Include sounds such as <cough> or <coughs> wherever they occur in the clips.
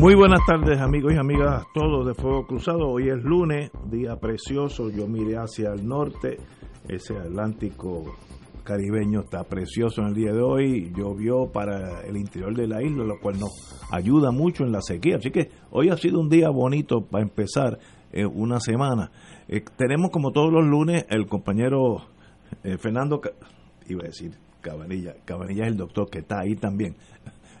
Muy buenas tardes amigos y amigas todos de Fuego Cruzado. Hoy es lunes, día precioso. Yo miré hacia el norte, ese Atlántico caribeño está precioso en el día de hoy. Llovió para el interior de la isla, lo cual nos ayuda mucho en la sequía. Así que hoy ha sido un día bonito para empezar eh, una semana. Eh, tenemos como todos los lunes el compañero eh, Fernando, iba a decir Cabanilla, Cabanilla es el doctor que está ahí también.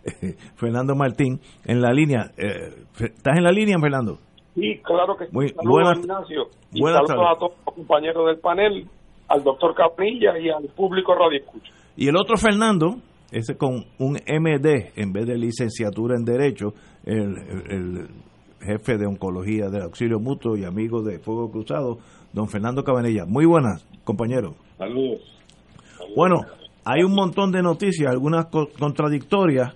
<laughs> Fernando Martín en la línea. Eh, ¿Estás en la línea, Fernando? Sí, claro que sí. Muy Saludos, buenas- Ignacio. Y buenas saludos a todos los compañeros del panel, al doctor Capilla y al público Radio Escucha. Y el otro Fernando, ese con un MD en vez de licenciatura en Derecho, el, el- jefe de Oncología del Auxilio Mutuo y amigo de Fuego Cruzado, don Fernando Cabanilla. Muy buenas, compañero. Saludos. Bueno, hay un montón de noticias, algunas co- contradictorias.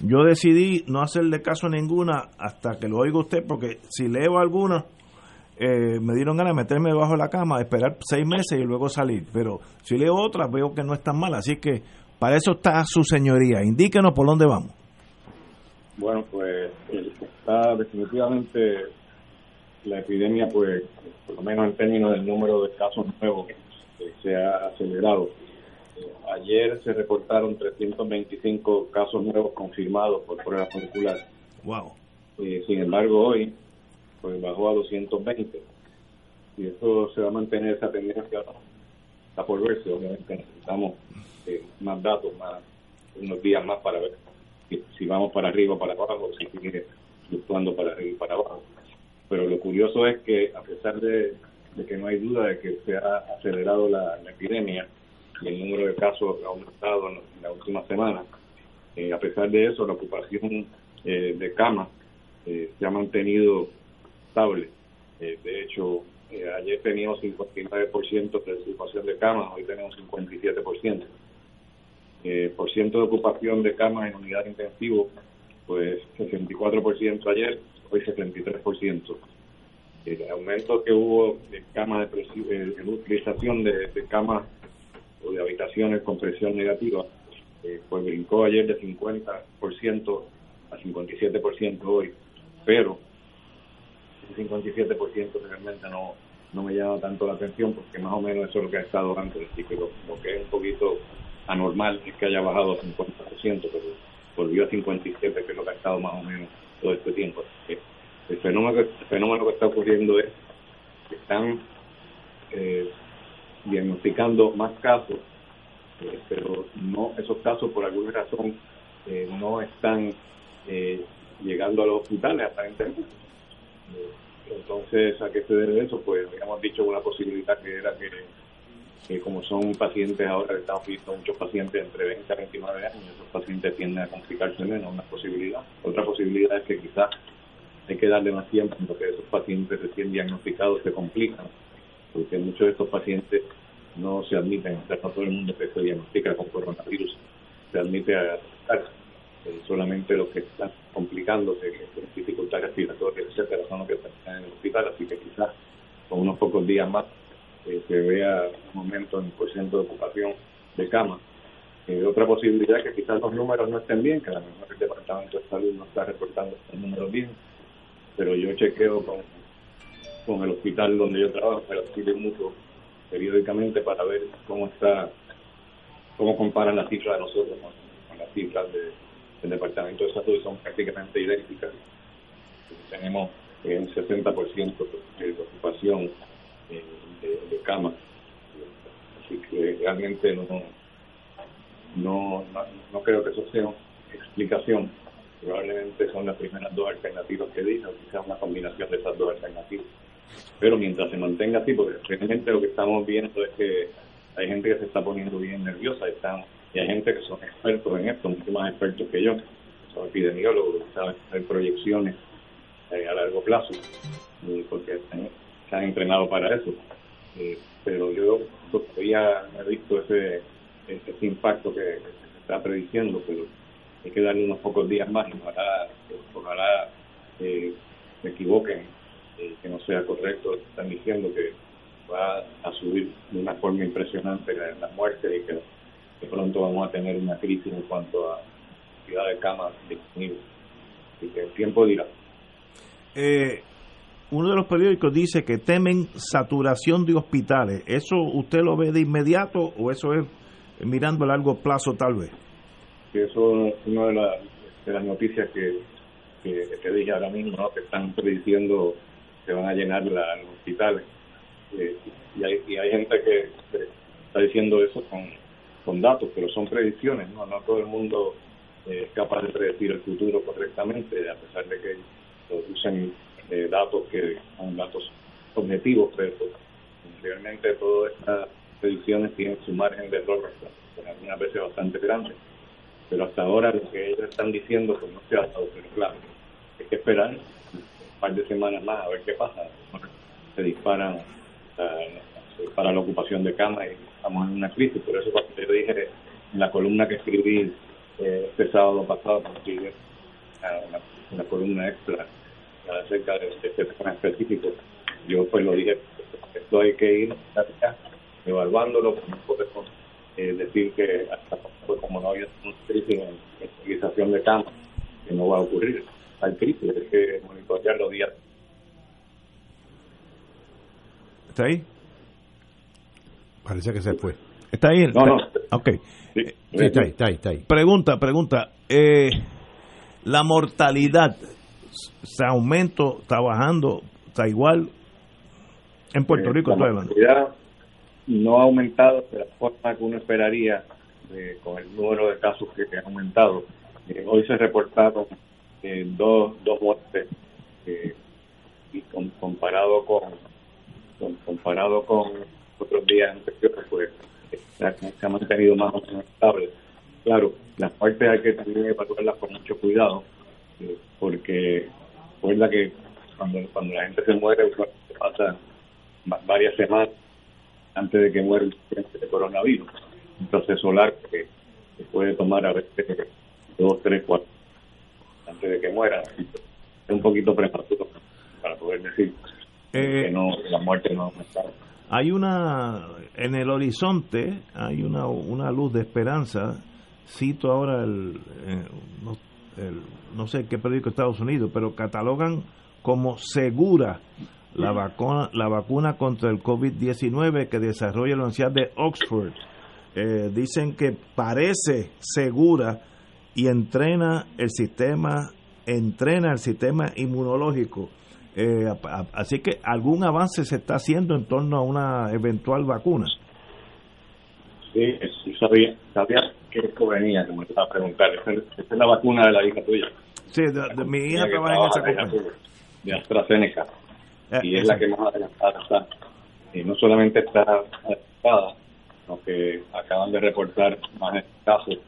Yo decidí no hacerle caso a ninguna hasta que lo oiga usted, porque si leo alguna, eh, me dieron ganas de meterme debajo de la cama, esperar seis meses y luego salir. Pero si leo otras, veo que no es tan mal. Así que para eso está su señoría. Indíquenos por dónde vamos. Bueno, pues está definitivamente la epidemia, pues, por lo menos en términos del número de casos nuevos, se ha acelerado. Ayer se reportaron 325 casos nuevos confirmados por prueba molecular. Wow. Eh, sin embargo, hoy pues bajó a 220. Y esto se va a mantener esa tendencia, ¿no? está por verse. Obviamente necesitamos eh, más datos, más unos días más para ver si, si vamos para arriba o para abajo, si sigue fluctuando para arriba y para abajo. Pero lo curioso es que, a pesar de, de que no hay duda de que se ha acelerado la, la epidemia y el número de casos ha aumentado en, la última semana, eh, a pesar de eso, la ocupación eh, de camas eh, se ha mantenido estable. Eh, de hecho, ayer teníamos 59% de ocupación de camas, hoy tenemos 57%. Eh, por ciento de ocupación de camas en unidad intensivo, pues 64% ayer, hoy 73%. El aumento que hubo de camas de utilización de, de camas o de habitaciones con presión negativa, eh, pues brincó ayer de 50% a 57% hoy, pero ese 57% realmente no, no me llama tanto la atención porque más o menos eso es lo que ha estado antes, así que lo, lo que es un poquito anormal es que haya bajado a 50%, pero volvió a 57%, que es lo que ha estado más o menos todo este tiempo. Que el fenómeno, el fenómeno que está ocurriendo es que están eh, diagnosticando más casos, eh, pero no esos casos por alguna razón eh, no están eh, llegando a los hospitales aparentemente. Eh, Entonces, ¿a qué se debe eso? Pues habíamos dicho una posibilidad que era que, que como son pacientes ahora, estamos viendo muchos pacientes entre 20 a 29 años, esos pacientes tienden a complicarse menos, una posibilidad. Otra posibilidad es que quizás hay que darle más tiempo porque esos pacientes recién diagnosticados se complican, porque muchos de estos pacientes no se admiten, o sea, no todo el mundo que se diagnostica con coronavirus se admite a tratarse. Eh, solamente los que están complicándose, que tienen dificultad respiratoria, etcétera, son los que están en el hospital, así que quizás con unos pocos días más eh, se vea un aumento en el porcentaje de ocupación de cama. Eh, otra posibilidad es que quizás los números no estén bien, que a lo mejor el Departamento de Salud no está reportando los números bien, pero yo chequeo con, con el hospital donde yo trabajo, el auxilio mutuo, periódicamente para ver cómo está, cómo comparan las cifras de nosotros con, las cifras de- del Departamento de Salud son prácticamente idénticas. Tenemos eh, un 60% de ocupación eh, de, de camas. Así que realmente no, no, no, no creo que eso sea explicación. Probablemente son las primeras dos alternativas que dije, o quizás una combinación de esas dos alternativas. Pero mientras se mantenga así, porque realmente lo que estamos viendo es que hay gente que se está poniendo bien nerviosa están, y hay gente que son expertos en esto, mucho más expertos que yo, son epidemiólogos, que saben hacer proyecciones eh, a largo plazo. porque se han entrenado para eso. pero yo todavía he visto ese, ese impacto que, se está prediciendo, pero hay que darle unos pocos días más y ojalá, ojalá eh, se equivoquen, eh, que no sea correcto. Están diciendo que va a subir de una forma impresionante la, la muerte y que, de pronto vamos a tener una crisis en cuanto a cantidad de camas disponibles. Así que el tiempo dirá. Eh, uno de los periódicos dice que temen saturación de hospitales. ¿Eso usted lo ve de inmediato o eso es mirando a largo plazo tal vez? eso es una de, de las noticias que, que, te dije ahora mismo, que están prediciendo que van a llenar los hospitales. Eh, y, hay, y hay gente que está diciendo eso con, con datos, pero son predicciones, ¿no? No todo el mundo eh, es capaz de predecir el futuro correctamente, a pesar de que usen eh, datos que son datos objetivos, pero realmente todas estas predicciones tienen su margen de error, algunas veces bastante grande. Pero hasta ahora lo que ellos están diciendo pues no se ha dado, pero claro, hay que esperar par de semanas más a ver qué pasa. Se disparan para la ocupación de camas y estamos en una crisis. Por eso cuando yo dije en la columna que escribí eh, este sábado pasado, una, una columna extra acerca de, este tema específico, yo pues lo dije, esto hay que ir evaluándolo, no podemos eh, decir que hasta como no hay una crisis en, utilización de camas, que no va a ocurrir. Hay crisis, hay que monitorear los días. ¿Está ahí? Parece que se fue. ¿Está ahí? No, no. Ok. Sí, está, ahí, está, ahí, está ahí. Pregunta, pregunta. Eh, la mortalidad se aumenta, está bajando, está igual. En Puerto Rico, la mortalidad no ha aumentado de la forma que uno esperaría eh, con el número de casos que, ha aumentado. Eh, hoy se reportaron eh, dos, dos muertes y comparado con, comparado con otros días anteriores, pues se ha mantenido más o menos estable. Claro, las muertes hay que también evaluarlas con mucho cuidado, porque recuerda que cuando, cuando la gente se muere, se pasa varias semanas antes de que muera el coronavirus. Un proceso largo que, puede tomar a veces dos, tres, cuatro antes de que muera. Es un poquito prematuro para poder decir que eh, no la muerte no está. Hay una, en el horizonte, hay una, una luz de esperanza. Cito ahora el, eh, no, el, no sé qué periódico de Estados Unidos, pero catalogan como segura la vacuna, la vacuna contra el COVID-19 que desarrolla la Universidad de Oxford. Eh, dicen que parece segura y entrena el sistema, entrena el sistema inmunológico. Eh, así que algún avance se está haciendo en torno a una eventual vacuna. Sí, sabía, sabía que esto venía, que me estaba a preguntar. Esta es la vacuna de la hija tuya. Sí, de, mi hija trabaja en esa compañía. De AstraZeneca. Eh, y es la que más adelantada está. Y no solamente está adelantada, sino que acaban de reportar más casos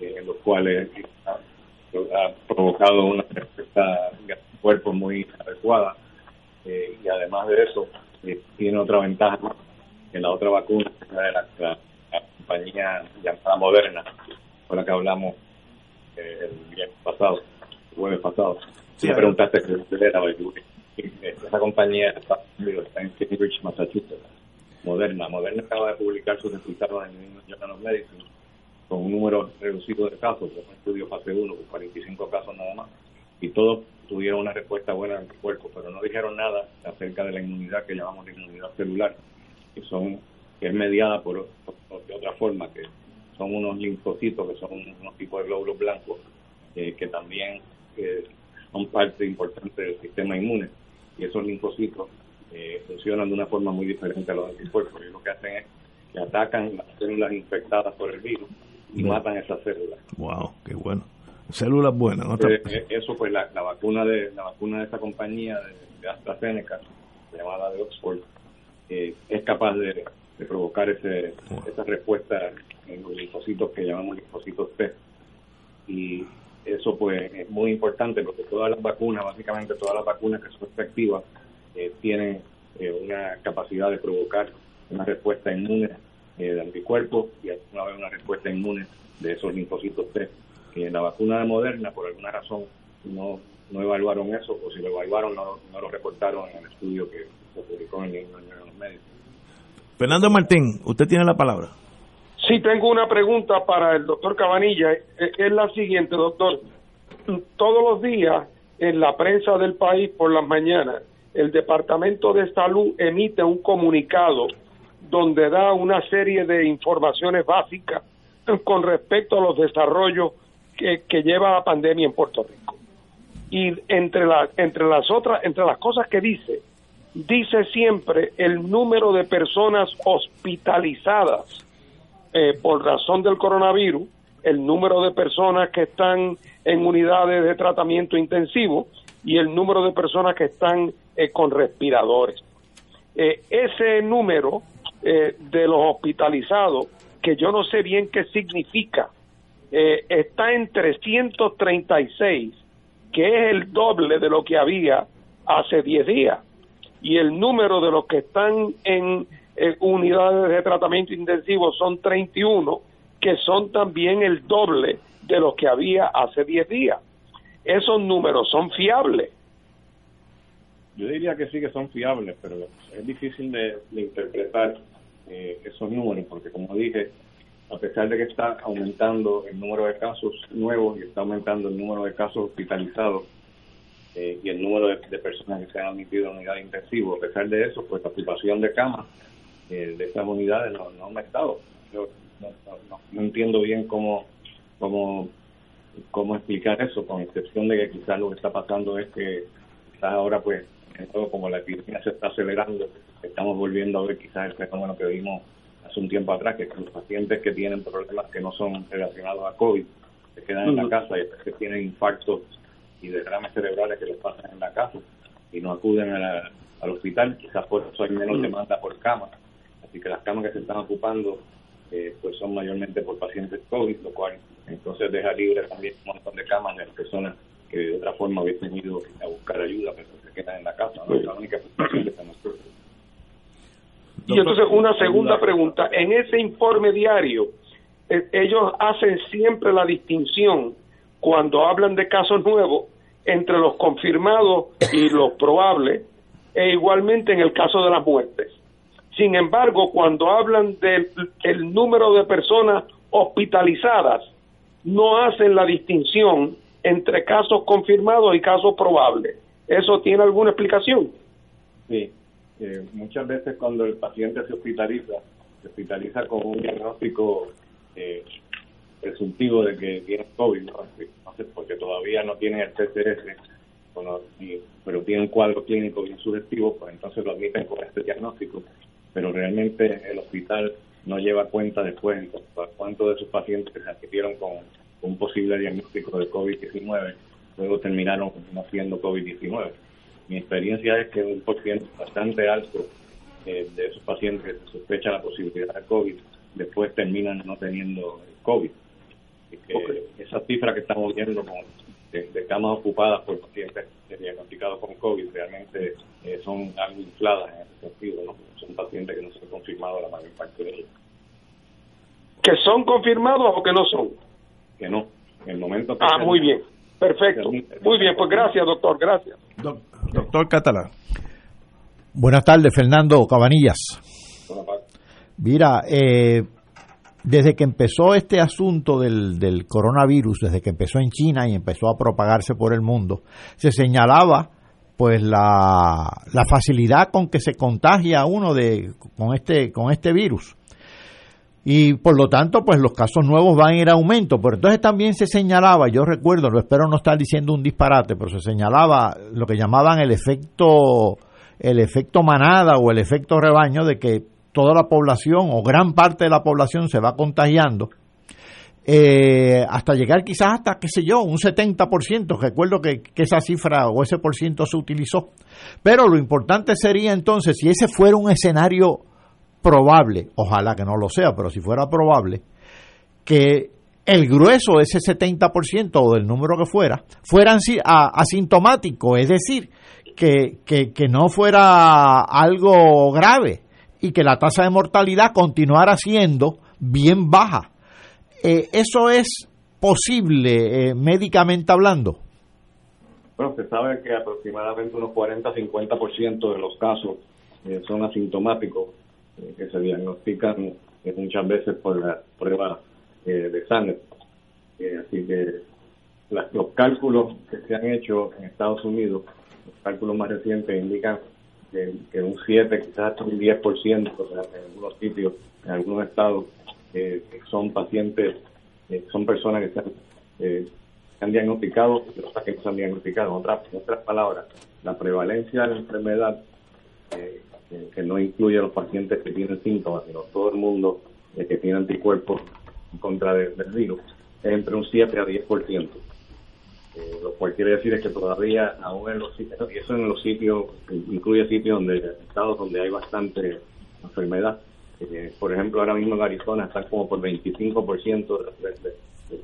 eh, en los cuales ha, provocado una respuesta de cuerpo muy adecuada. Eh, y además de eso, tiene otra ventaja que la otra vacuna, de la, compañía llamada Moderna, con la que hablamos el viernes pasado, el jueves pasado. Si me preguntaste qué era, esa compañía está, en Cambridge, Massachusetts, Moderna. Moderna acaba de publicar sus resultados en el Journal of Medicine con un número reducido de casos, un estudio fase 1 con 45 casos nada más, y todos tuvieron una respuesta buena en el cuerpo, pero no dijeron nada acerca de la inmunidad que llamamos la inmunidad celular, que son que es mediada por, de otra forma, que son unos linfocitos, que son unos tipos de glóbulos blancos, eh, que también eh, son parte importante del sistema inmune y esos linfocitos eh, funcionan de una forma muy diferente a los anticuerpos. Y lo que hacen es que atacan las células infectadas por el virus y matan esas células. Wow, qué bueno. Células buenas. Eh, eh, eso pues la, vacuna de la vacuna de esta compañía de, AstraZeneca llamada de Oxford es capaz de, provocar ese, esa respuesta en los linfocitos que llamamos linfocitos T y eso pues es muy importante porque todas las vacunas, básicamente todas las vacunas que son efectivas, tienen una capacidad de provocar una respuesta inmune de anticuerpos y alguna vez una respuesta inmune de esos linfocitos T. Que en la vacuna de Moderna, por alguna razón, no, no evaluaron eso, o si lo evaluaron, no, no lo reportaron en el estudio que se publicó en, los medios. Fernando Martín, usted tiene la palabra. Sí, tengo una pregunta para el doctor Cabanilla. Es la siguiente, doctor. Todos los días en la prensa del país por las mañanas, el Departamento de Salud emite un comunicado donde da una serie de informaciones básicas con respecto a los desarrollos que, lleva la pandemia en Puerto Rico. Y entre, la, entre las otras, entre las cosas que dice, dice siempre el número de personas hospitalizadas eh, por razón del coronavirus, el número de personas que están en unidades de tratamiento intensivo y el número de personas que están eh, con respiradores. Eh, ese número de los hospitalizados, que yo no sé bien qué significa, está en 336, que es el doble de lo que había hace 10 días. Y el número de los que están en eh, unidades de tratamiento intensivo son 31, que son también el doble de lo que había hace 10 días. Esos números son fiables. Yo diría que sí que son fiables, pero es difícil de, interpretar eh, esos números, porque como dije, a pesar de que está aumentando el número de casos nuevos y está aumentando el número de casos hospitalizados eh, y el número de, personas que se han admitido en unidad intensiva, a pesar de eso, pues la ocupación de camas de estas unidades no, no han estado. Yo no, entiendo bien cómo, cómo, cómo explicar eso, con excepción de que quizás lo que está pasando es que quizás ahora, pues, como la epidemia se está acelerando, estamos volviendo a ver quizás el fenómeno que vimos hace un tiempo atrás, que los pacientes que tienen problemas que no son relacionados a COVID se quedan en la casa y que tienen infartos y derrames cerebrales que les pasan en la casa y no acuden al hospital, quizás por eso hay menos demanda por cama Así que las camas que se están ocupando eh, pues son mayormente por pacientes COVID, lo cual entonces deja libre también un montón de camas de las personas que de otra forma hubiesen ido a buscar ayuda, pero se quedan en la casa. ¿no? Es la única que estamos y entonces una segunda pregunta, en ese informe diario, eh, ellos hacen siempre la distinción cuando hablan de casos nuevos entre los confirmados y los probables, e igualmente en el caso de las muertes. Sin embargo, cuando hablan del número de personas hospitalizadas, no hacen la distinción entre casos confirmados y casos probables. ¿Eso tiene alguna explicación? Sí. Eh, muchas veces cuando el paciente se hospitaliza, se hospitaliza con un diagnóstico eh, presuntivo de que tiene COVID, porque todavía no tiene el TCS, pero tiene un cuadro clínico bien sugestivo, pues entonces lo admiten con este diagnóstico pero realmente el hospital no lleva cuenta después cuántos de sus pacientes que se admitieron con un posible diagnóstico de COVID-19 luego terminaron no siendo COVID-19. Mi experiencia es que un porcentaje bastante alto eh, de esos pacientes que se sospecha la posibilidad de COVID después terminan no teniendo COVID. Esa cifra que estamos viendo con, de, camas ocupadas por pacientes diagnosticados con COVID realmente eh, son algo infladas en ese sentido, ¿no? son pacientes que no se han confirmado la mayor parte de ellos. ¿Que son confirmados o que no son? Que no, en el momento Ah, muy bien, perfecto. Muy bien, pues gracias, doctor, gracias. doctor Catalán. Buenas tardes, Fernando Cabanillas. Mira, eh, desde que empezó este asunto del, del, coronavirus, desde que empezó en China y empezó a propagarse por el mundo, se señalaba pues la, la facilidad con que se contagia uno de, con, este, con este virus. Y por lo tanto, pues los casos nuevos van a ir a aumento. Pero entonces también se señalaba, yo recuerdo, lo espero no estar diciendo un disparate, pero se señalaba lo que llamaban el efecto, el efecto manada o el efecto rebaño de que toda la población o gran parte de la población se va contagiando eh, hasta llegar quizás hasta, qué sé yo, un 70%. Recuerdo que, que, esa cifra o ese por ciento se utilizó. Pero lo importante sería entonces, si ese fuera un escenario probable, ojalá que no lo sea, pero si fuera probable, que el grueso de ese 70% o del número que fuera, fueran asintomáticos, es decir, que, que, no fuera algo grave y que la tasa de mortalidad continuara siendo bien baja. Eh, ¿Eso es posible eh, médicamente hablando? Bueno, se sabe que aproximadamente unos 40-50% de los casos eh, son asintomáticos, que se diagnostican muchas veces por la prueba de sangre. así que los cálculos que se han hecho en Estados Unidos, los cálculos más recientes indican que, un 7, quizás hasta un 10% en algunos sitios, en algunos estados, eh, son pacientes, eh, son personas que se han, eh, han diagnosticado que no se han diagnosticado. En otras, otras palabras, la prevalencia de la enfermedad, que no incluye a los pacientes que tienen síntomas, sino todo el mundo que tiene anticuerpos contra del virus, es entre un 7 a 10%. Eh, lo cual quiere decir es que todavía, aún en los sitios, eso en los sitios, incluye sitios donde, estados donde hay bastante enfermedad. Eh, por ejemplo, ahora mismo en Arizona están como por 25%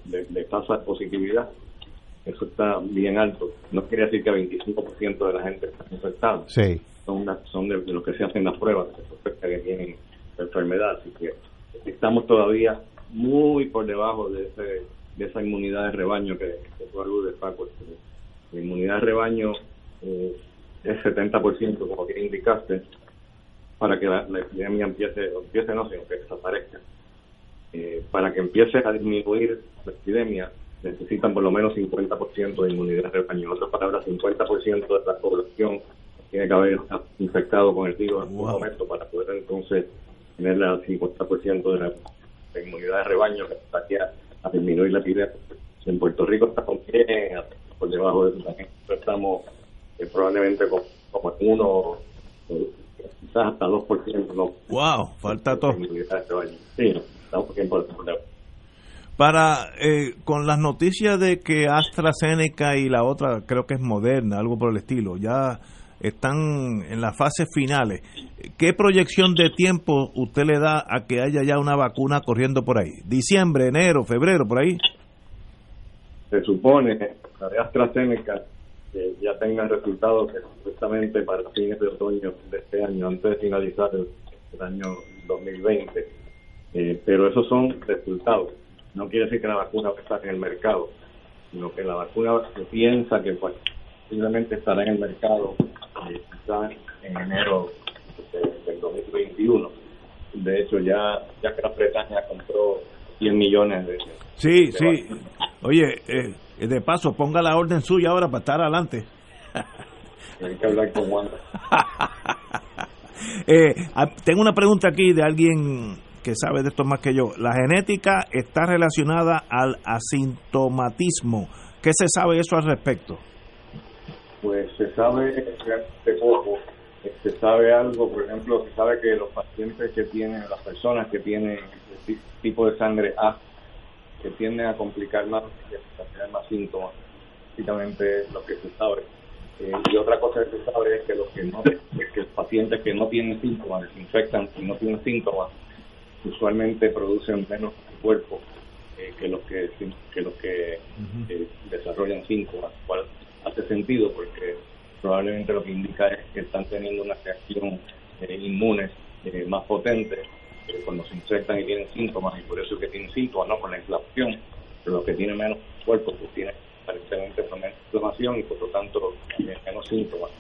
de, de, tasa de positividad. Eso está bien alto. No quiere decir que 25% de la gente está infectada. Sí. Son, son de, los que se hacen las pruebas que tienen enfermedad. Así que estamos todavía muy por debajo de ese de esa inmunidad de rebaño que, que tú aludes, Paco. La inmunidad de rebaño eh, es 70%, como bien indicaste, para que la, epidemia empiece, empiece no, sino que desaparezca. Eh, para que empiece a disminuir la epidemia, necesitan por lo menos 50% de inmunidad de rebaño. En otras palabras, 50% de la población tiene que haber infectado con el virus en algún momento para poder entonces tener el 50% de la inmunidad de rebaño que está aquí a disminuir la epidemia. En Puerto Rico estamos bien por debajo de eso Estamos eh, probablemente con, como uno, quizás hasta 2%. ¿no? ¡Wow! Falta todo. Sí, estamos por Para, eh, con las noticias de que AstraZeneca y la otra, creo que es Moderna, algo por el estilo, ya están en las fases finales. ¿Qué proyección de tiempo usted le da a que haya ya una vacuna corriendo por ahí? ¿Diciembre, enero, febrero, por ahí? Se supone la AstraZeneca que ya tengan resultados que supuestamente para fines de otoño de este año, antes de finalizar el, año 2020. Eh, pero esos son resultados. No quiere decir que la vacuna va a estar en el mercado, sino que la vacuna se piensa que pues, posiblemente estará en el mercado eh, en enero del 2021. De hecho, ya, ya Gran Bretaña compró 100 millones de... Sí, sí. Oye, eh, de paso, ponga la orden suya ahora para estar adelante. <laughs> Hay que hablar con <laughs> eh, tengo una pregunta aquí de alguien que sabe de esto más que yo. La genética está relacionada al asintomatismo. ¿Qué se sabe eso al respecto? pues se sabe de poco. Se sabe algo, por ejemplo, se sabe que los pacientes que tienen, las personas que tienen este tipo de sangre A, que tienden a complicar más, a tener más síntomas, básicamente lo que se sabe. Eh, y otra cosa que se sabe es que los que no, que pacientes que no tienen síntomas, se infectan y no tienen síntomas, usualmente producen menos cuerpo eh, que los que que los que eh, desarrollan síntomas hace sentido porque probablemente lo que indica es que están teniendo una reacción eh, inmune más potente cuando se infectan y tienen síntomas y por eso es que tienen síntomas, no con la inflamación, pero los que tienen menos cuerpo pues tienen aparentemente menos inflamación y por lo tanto menos síntomas.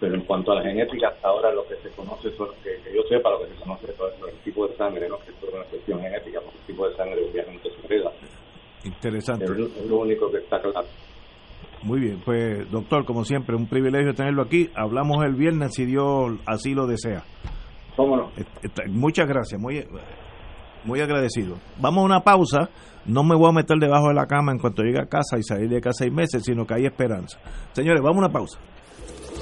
Pero en cuanto a la genética, hasta ahora lo que se conoce, son, que, yo sepa, lo que se conoce es el tipo de sangre, ¿no? que es una cuestión genética, porque el tipo de sangre obviamente se hereda. Interesante. es lo único que está claro. Muy bien, pues doctor, como siempre, un privilegio tenerlo aquí. Hablamos el viernes si Dios así lo desea. ¿Cómo Muchas gracias, muy, muy agradecido. Vamos a una pausa. No me voy a meter debajo de la cama en cuanto llegue a casa y salir de casa seis meses, sino que hay esperanza. Señores, vamos a una pausa.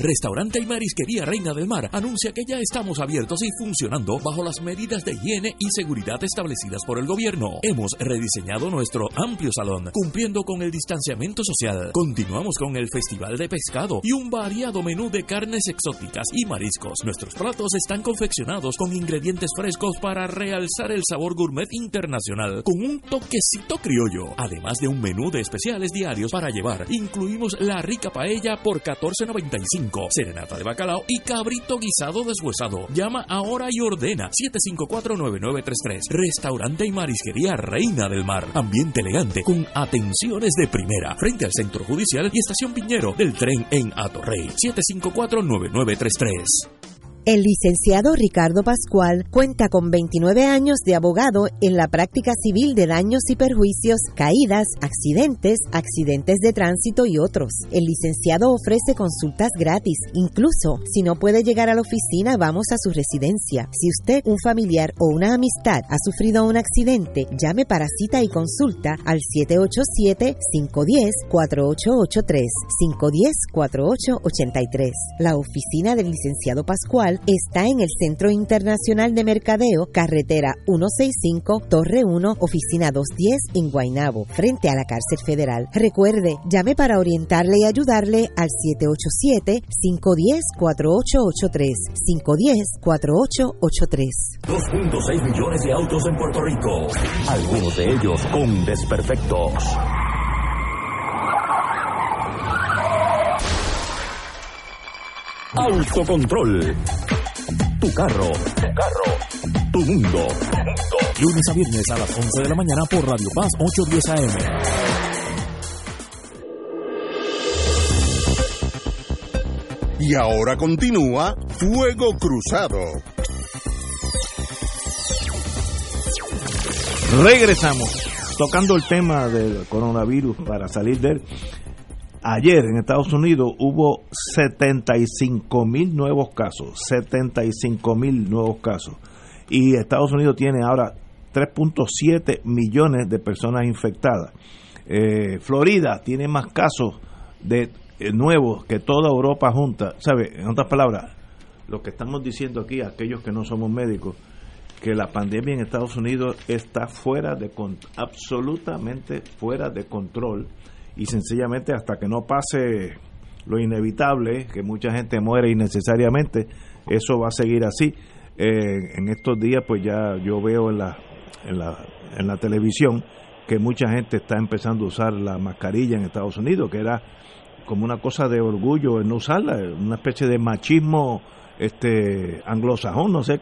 Restaurante y Marisquería Reina del Mar anuncia que ya estamos abiertos y funcionando bajo las medidas de higiene y seguridad establecidas por el gobierno. Hemos rediseñado nuestro amplio salón, cumpliendo con el distanciamiento social. Continuamos con el Festival de Pescado y un variado menú de carnes exóticas y mariscos. Nuestros platos están confeccionados con ingredientes frescos para realzar el sabor gourmet internacional con un toquecito criollo. Además de un menú de especiales diarios para llevar, incluimos la rica paella por 14.95, serenata de bacalao y cabrito guisado deshuesado. Llama ahora y ordena 754-9933. Restaurante y marisquería Reina del Mar. Ambiente elegante con atenciones de primera. Frente al Centro Judicial y Estación Piñero del tren en Atorrey. 754-9933. El licenciado Ricardo Pascual cuenta con 29 años de abogado en la práctica civil de daños y perjuicios, caídas, accidentes, accidentes de tránsito y otros. El licenciado ofrece consultas gratis, incluso si no puede llegar a la oficina, vamos a su residencia. Si usted, un familiar o una amistad ha sufrido un accidente, llame para cita y consulta al 787-510-4883, 510-4883. La oficina del licenciado Pascual está en el Centro Internacional de Mercadeo, carretera 165, Torre 1, oficina 210 en Guaynabo, frente a la cárcel federal. Recuerde, llame para orientarle y ayudarle al 787-510-4883, 510-4883. 2.6 millones de autos en Puerto Rico, algunos de ellos con desperfectos. Autocontrol. Tu carro. Tu carro. Tu mundo. Lunes a viernes a las 11 de la mañana por Radio Paz 810 AM. Y ahora continúa Fuego Cruzado. Regresamos, tocando el tema del coronavirus para salir de él. Ayer en Estados Unidos hubo 75 mil nuevos casos, 75 mil nuevos casos. Y Estados Unidos tiene ahora 3.7 millones de personas infectadas. Eh, Florida tiene más casos de eh, nuevos que toda Europa junta. ¿Sabe? En otras palabras, lo que estamos diciendo aquí, aquellos que no somos médicos, que la pandemia en Estados Unidos está fuera de absolutamente fuera de control y sencillamente hasta que no pase lo inevitable, que mucha gente muere innecesariamente, eso va a seguir así. Eh, en estos días pues ya yo veo en la, en la, en la televisión que mucha gente está empezando a usar la mascarilla en Estados Unidos, que era como una cosa de orgullo en no usarla, una especie de machismo este anglosajón, no sé,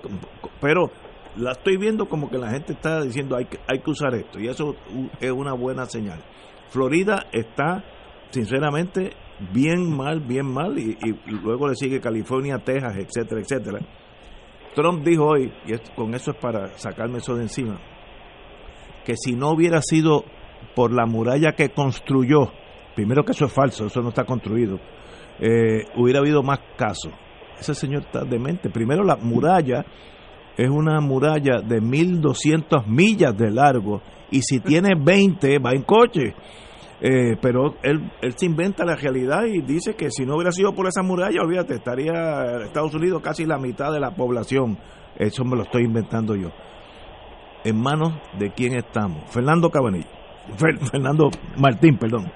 pero la estoy viendo como que la gente está diciendo hay que, hay que usar esto y eso es una buena señal. Florida está, sinceramente, bien mal, bien mal, y, luego le sigue California, Texas, etcétera, etcétera. Trump dijo hoy, y con eso es para sacarme eso de encima, que si no hubiera sido por la muralla que construyó, primero que eso es falso, eso no está construido, eh, hubiera habido más casos. Ese señor está demente. Primero la muralla es una muralla de 1200 millas de largo y si tiene 20 va en coche. Eh, pero él, él se inventa la realidad y dice que si no hubiera sido por esa muralla, olvídate, estaría Estados Unidos casi la mitad de la población. Eso me lo estoy inventando yo. ¿En manos de quién estamos? Fernando Cabanillo. <laughs> Fernando Martín, perdón.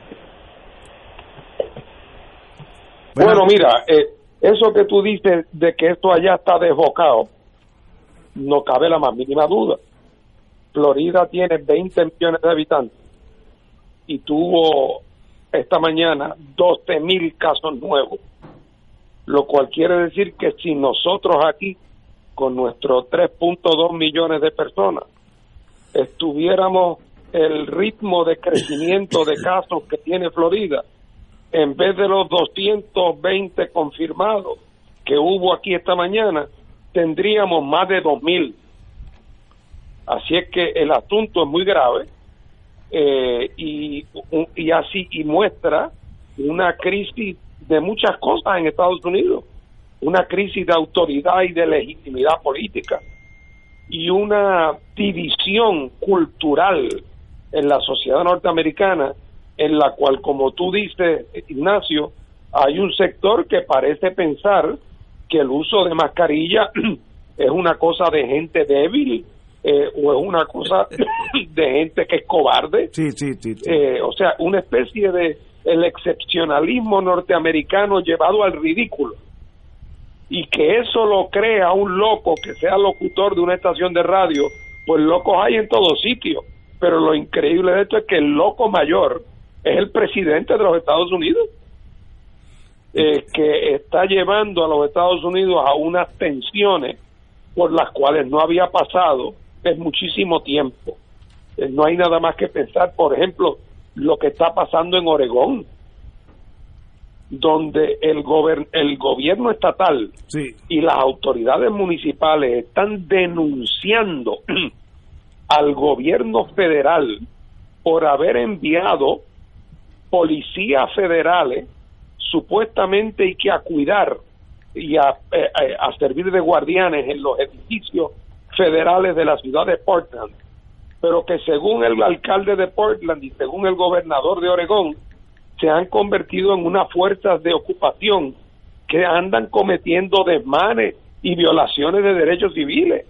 Bueno, mira, eh, eso que tú dices de que esto allá está desbocado, no cabe la más mínima duda. Florida tiene 20 millones de habitantes y tuvo esta mañana 12 mil casos nuevos, lo cual quiere decir que si nosotros aquí, con nuestros 3.2 millones de personas, estuviéramos el ritmo de crecimiento de <laughs> casos que tiene Florida, en vez de los 220 confirmados que hubo aquí esta mañana, tendríamos más de 2.000. Así es que el asunto es muy grave eh, y, y así y muestra una crisis de muchas cosas en Estados Unidos, una crisis de autoridad y de legitimidad política. Y una división cultural en la sociedad norteamericana en la cual, como tú dices, Ignacio, hay un sector que parece pensar que el uso de mascarilla <clears throat> es una cosa de gente débil eh, o es una cosa <laughs> de gente que es cobarde. Sí, sí, sí. Eh, o sea, una especie de el excepcionalismo norteamericano llevado al ridículo. Y que eso lo crea un loco que sea locutor de una estación de radio, pues locos hay en todo sitio. Pero lo increíble de esto es que el loco mayor es el presidente de los Estados Unidos, eh, que está llevando a los Estados Unidos a unas tensiones por las cuales no había pasado en muchísimo tiempo. Eh, no hay nada más que pensar, por ejemplo, lo que está pasando en Oregón, donde el, el gobierno estatal y las autoridades municipales están denunciando <clears throat> al gobierno federal por haber enviado policías federales supuestamente y que a cuidar y a, eh, eh, a servir de guardianes en los edificios federales de la ciudad de Portland, pero que según el alcalde de Portland y según el gobernador de Oregón, se han convertido en unas fuerzas de ocupación que andan cometiendo desmanes y violaciones de derechos civiles.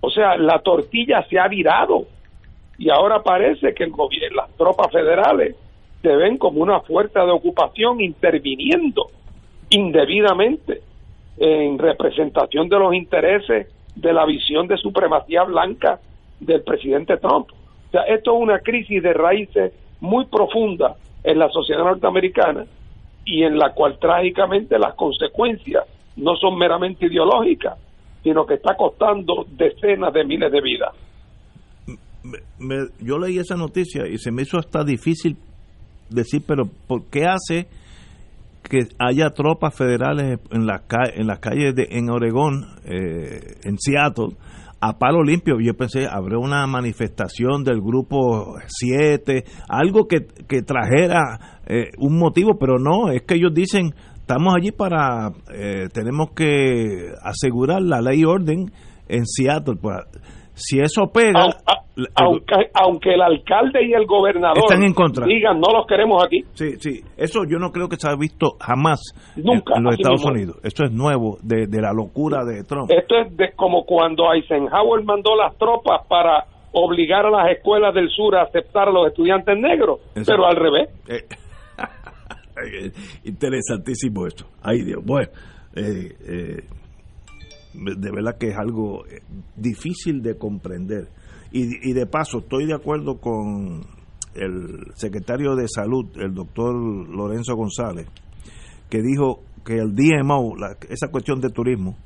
O sea, la tortilla se ha virado y ahora parece que las tropas federales se ven como una fuerza de ocupación interviniendo indebidamente en representación de los intereses de la visión de supremacía blanca del presidente Trump. O sea, esto es una crisis de raíces muy profunda en la sociedad norteamericana y en la cual trágicamente las consecuencias no son meramente ideológicas, sino que está costando decenas de miles de vidas. yo leí esa noticia y se me hizo hasta difícil decir, pero ¿por qué hace que haya tropas federales en las, en las calles de, en Oregón, eh, en Seattle, a palo limpio. Yo pensé, habrá una manifestación del grupo 7, algo que, que trajera eh, un motivo, pero no, es que ellos dicen, estamos allí para, eh, tenemos que asegurar la ley y orden en Seattle. Pues, si eso pega... Aunque, aunque, el alcalde y el gobernador están en contra. digan no los queremos aquí. Sí, sí, eso yo no creo que se haya visto jamás Nunca, en, los Estados Unidos. Esto es nuevo de, la locura de Trump. Esto es de, como cuando Eisenhower mandó las tropas para obligar a las escuelas del sur a aceptar a los estudiantes negros, pero al revés. Eh, <laughs> interesantísimo esto. Ay Dios, bueno. Eh, eh, de verdad que es algo eh, difícil de comprender. Y, de paso, estoy de acuerdo con el secretario de Salud, el doctor Lorenzo González, que dijo que el DMO, esa cuestión de turismo,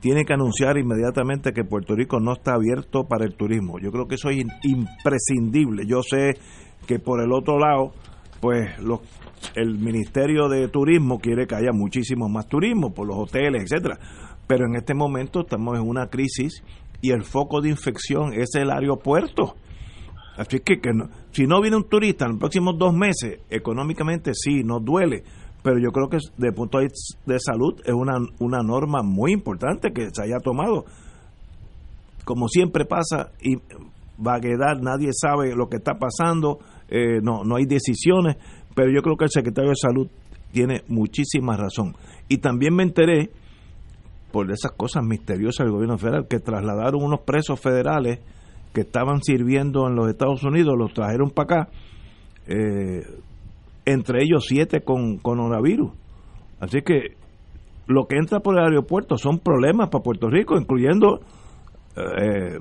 tiene que anunciar inmediatamente que Puerto Rico no está abierto para el turismo. Yo creo que eso es imprescindible. Yo sé que por el otro lado, pues los, el Ministerio de Turismo quiere que haya muchísimo más turismo por los hoteles, etcétera pero en este momento estamos en una crisis y el foco de infección es el aeropuerto. Así que, que si no viene un turista en los próximos dos meses, económicamente sí, nos duele, pero yo creo que de punto de salud es una, una norma muy importante que se haya tomado. Como siempre pasa, y vaguedad, nadie sabe lo que está pasando, eh, no, no hay decisiones, pero yo creo que el secretario de salud tiene muchísima razón. Y también me enteré por esas cosas misteriosas del gobierno federal, que trasladaron unos presos federales que estaban sirviendo en los Estados Unidos, los trajeron para acá, eh, entre ellos siete con coronavirus. Así que lo que entra por el aeropuerto son problemas para Puerto Rico, incluyendo eh,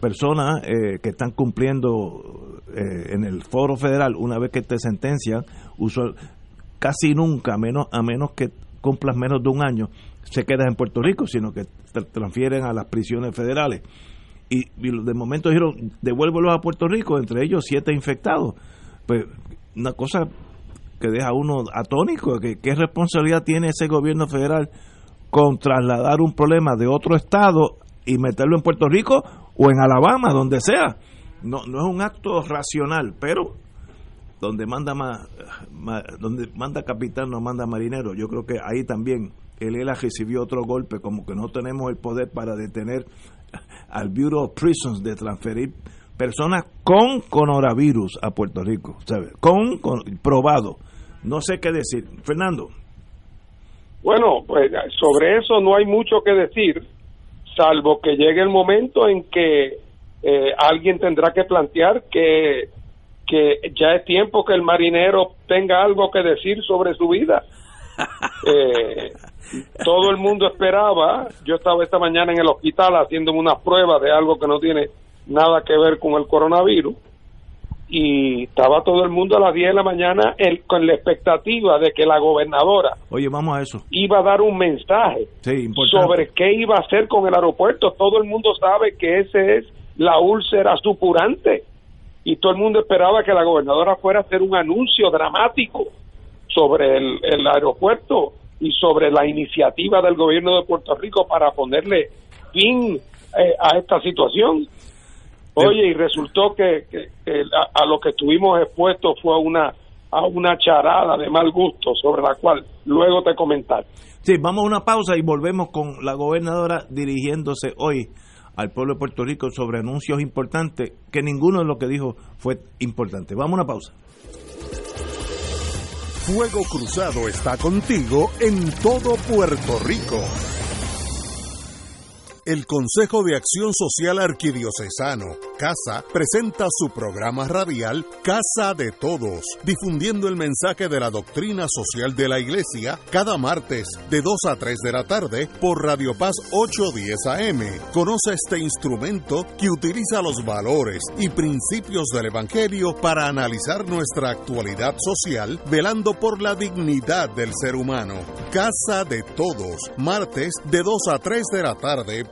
personas eh, que están cumpliendo en el foro federal una vez que te sentencian, uso, casi nunca, menos, a menos que cumplas menos de un año, se queda en Puerto Rico, sino que te transfieren a las prisiones federales. Y, de momento dijeron, devuélvelos a Puerto Rico, entre ellos siete infectados. Pues una cosa que deja uno atónico, que qué responsabilidad tiene ese gobierno federal con trasladar un problema de otro estado y meterlo en Puerto Rico o en Alabama, donde sea. No, no es un acto racional, pero donde manda más, donde manda capitán no manda marinero. Yo creo que ahí también el ELA recibió otro golpe, como que no tenemos el poder para detener al Bureau of Prisons de transferir personas con coronavirus a Puerto Rico, ¿sabes? Con, probado. No sé qué decir. Fernando. Bueno, pues sobre eso no hay mucho que decir, salvo que llegue el momento en que eh, alguien tendrá que plantear que, que ya es tiempo que el marinero tenga algo que decir sobre su vida. <laughs> Eh, todo el mundo esperaba, yo estaba esta mañana en el hospital haciéndome unas pruebas de algo que no tiene nada que ver con el coronavirus y estaba todo el mundo a las 10 de la mañana el, con la expectativa de que la gobernadora Oye, vamos a eso. iba a dar un mensaje sobre qué iba a hacer con el aeropuerto. Todo el mundo sabe que ese es la úlcera supurante y todo el mundo esperaba que la gobernadora fuera a hacer un anuncio dramático sobre el, el aeropuerto y sobre la iniciativa del gobierno de Puerto Rico para ponerle fin eh, a esta situación. Oye, y resultó que, a, lo que estuvimos expuestos fue una a una charada de mal gusto sobre la cual luego te comentar. Sí, vamos a una pausa y volvemos con la gobernadora dirigiéndose hoy al pueblo de Puerto Rico sobre anuncios importantes, que ninguno de lo que dijo fue importante. Vamos a una pausa. Fuego Cruzado está contigo en todo Puerto Rico. El Consejo de Acción Social Arquidiocesano, CASA, presenta su programa radial Casa de Todos, difundiendo el mensaje de la doctrina social de la Iglesia cada martes de 2 a 3 de la tarde por Radio Paz 810 AM. Conoce este instrumento que utiliza los valores y principios del Evangelio para analizar nuestra actualidad social, velando por la dignidad del ser humano. Casa de Todos, martes de 2 a 3 de la tarde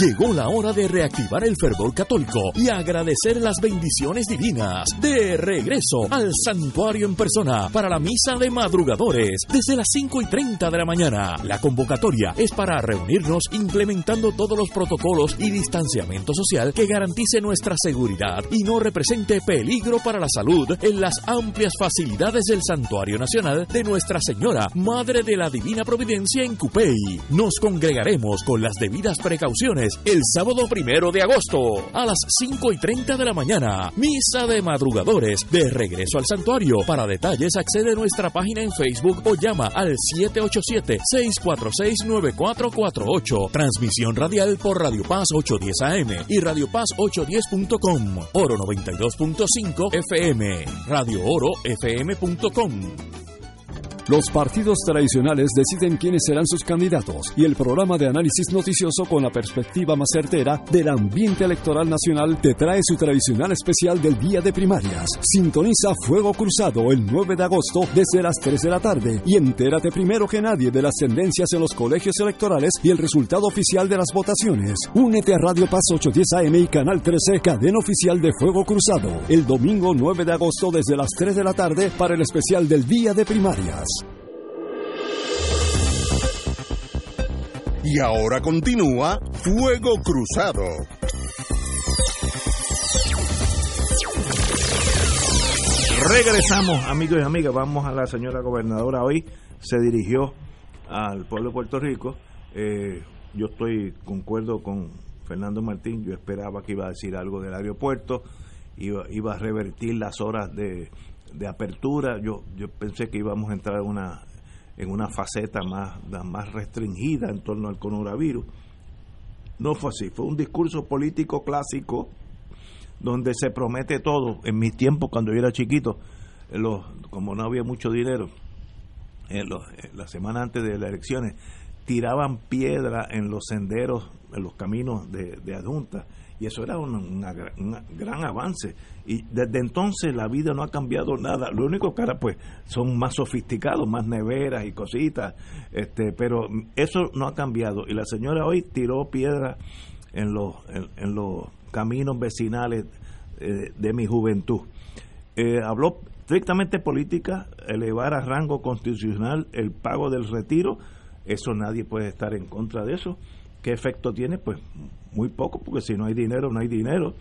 Llegó la hora de reactivar el fervor católico y agradecer las bendiciones divinas. De regreso al santuario en persona para la misa de madrugadores desde las 5 y 30 de la mañana. La convocatoria es para reunirnos implementando todos los protocolos y distanciamiento social que garantice nuestra seguridad y no represente peligro para la salud en las amplias facilidades del Santuario Nacional de Nuestra Señora, Madre de la Divina Providencia en Cupey. Nos congregaremos con las debidas precauciones el sábado primero de agosto a las 5 y 30 de la mañana. Misa de madrugadores de regreso al santuario. Para detalles accede a nuestra página en Facebook o llama al 787-646-9448. Transmisión radial por Radio Paz 810 AM y Radio Paz 810.com. Oro 92.5 FM. Radio Oro FM.com. Los partidos tradicionales deciden quiénes serán sus candidatos y el programa de análisis noticioso con la perspectiva más certera del ambiente electoral nacional te trae su tradicional especial del día de primarias. Sintoniza Fuego Cruzado el 9 de agosto desde las 3 de la tarde y entérate primero que nadie de las tendencias en los colegios electorales y el resultado oficial de las votaciones. Únete a Radio Paz 810 AM y Canal 13, cadena oficial de Fuego Cruzado, el domingo 9 de agosto desde las 3 de la tarde para el especial del día de primarias. Y ahora continúa Fuego Cruzado. Regresamos, amigos y amigas. Vamos a la señora gobernadora. Hoy se dirigió al pueblo de Puerto Rico. Eh, yo estoy concuerdo con Fernando Martín. Yo esperaba que iba a decir algo del aeropuerto, iba, iba a revertir las horas de, de apertura. Yo, yo pensé que íbamos a entrar en una en una faceta más, más restringida en torno al coronavirus. No fue así, fue un discurso político clásico donde se promete todo. En mis tiempos, cuando yo era chiquito, como no había mucho dinero, la semana antes de las elecciones, tiraban piedra en los senderos, en los caminos de, de adjuntas y eso era un gran avance. Y desde entonces la vida no ha cambiado nada. Lo único que ahora pues son más sofisticados, más neveras y cositas, este, pero eso no ha cambiado. Y la señora hoy tiró piedra en los, en, los caminos vecinales eh, de mi juventud. Eh, habló estrictamente política, elevar a rango constitucional el pago del retiro, eso nadie puede estar en contra de eso. ¿Qué efecto tiene? Pues muy poco, porque si no hay dinero, no hay dinero.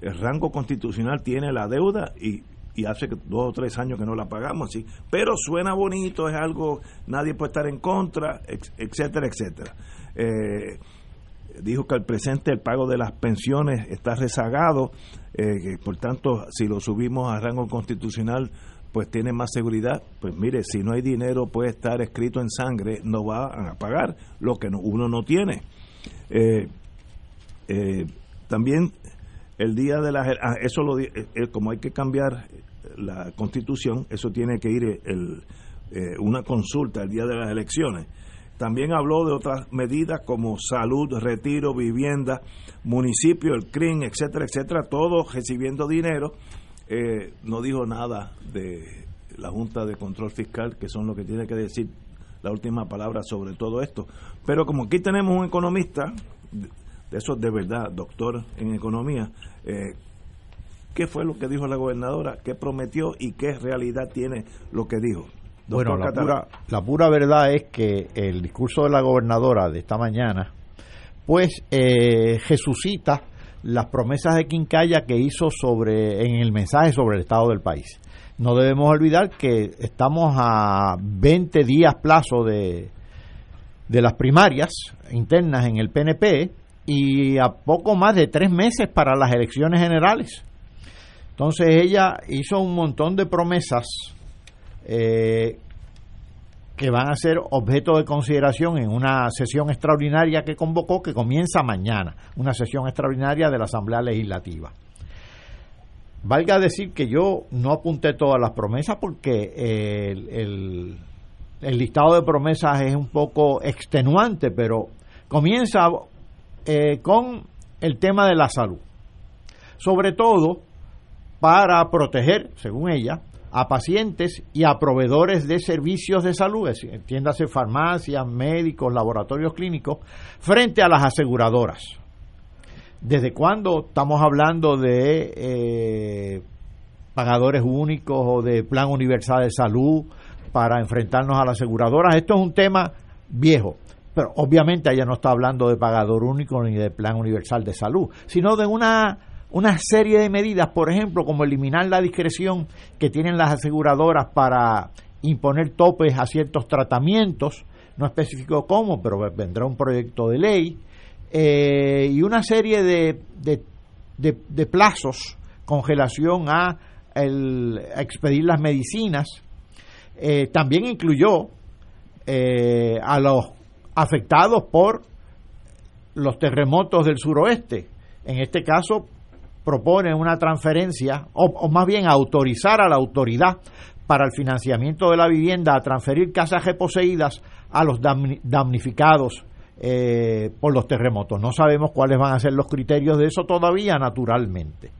El rango constitucional tiene la deuda y, hace dos o tres años que no la pagamos, sí. Pero suena bonito, es algo, nadie puede estar en contra, etcétera, etcétera. Eh, dijo que al presente el pago de las pensiones está rezagado, eh, por tanto si lo subimos a rango constitucional pues tiene más seguridad, pues mire, si no hay dinero puede estar escrito en sangre, no va a pagar lo que uno no tiene. Eh, eh, también el día de las... Ah, eso lo, como hay que cambiar la constitución, eso tiene que ir una consulta el día de las elecciones también habló de otras medidas como salud, retiro, vivienda, municipio, el CRIM, etcétera, etcétera, todos recibiendo dinero. Eh, no dijo nada de la Junta de Control Fiscal, que son los que tiene que decir la última palabra sobre todo esto. Pero como aquí tenemos un economista, de eso de verdad, doctor en economía, eh, ¿qué fue lo que dijo la gobernadora? ¿Qué prometió y qué realidad tiene lo que dijo? Bueno, la pura, la pura, verdad es que el discurso de la gobernadora de esta mañana, pues eh, jesucita las promesas de Quincaya que hizo sobre en el mensaje sobre el estado del país. No debemos olvidar que estamos a 20 días plazo de, de las primarias internas en el PNP y a poco más de tres meses para las elecciones generales. Entonces ella hizo un montón de promesas eh, que van a ser objeto de consideración en una sesión extraordinaria que convocó, que comienza mañana, una sesión extraordinaria de la Asamblea Legislativa. Valga decir que yo no apunté todas las promesas porque el, listado de promesas es un poco extenuante, pero comienza eh, con el tema de la salud. Sobre todo para proteger, según ella, a pacientes y a proveedores de servicios de salud, entiéndase farmacias, médicos, laboratorios clínicos, frente a las aseguradoras. ¿Desde cuándo estamos hablando de eh, pagadores únicos o de plan universal de salud para enfrentarnos a las aseguradoras? Esto es un tema viejo, pero obviamente ella no está hablando de pagador único ni de plan universal de salud, sino de una una serie de medidas, por ejemplo, como eliminar la discreción que tienen las aseguradoras para imponer topes a ciertos tratamientos, no especificó cómo, pero vendrá un proyecto de ley, eh, y una serie de, de, plazos, congelación a, el, expedir las medicinas, eh, también incluyó eh, a los afectados por los terremotos del suroeste, en este caso propone una transferencia, o, más bien autorizar a la autoridad para el financiamiento de la vivienda a transferir casas reposeídas a los damnificados eh, por los terremotos. No sabemos cuáles van a ser los criterios de eso todavía, naturalmente.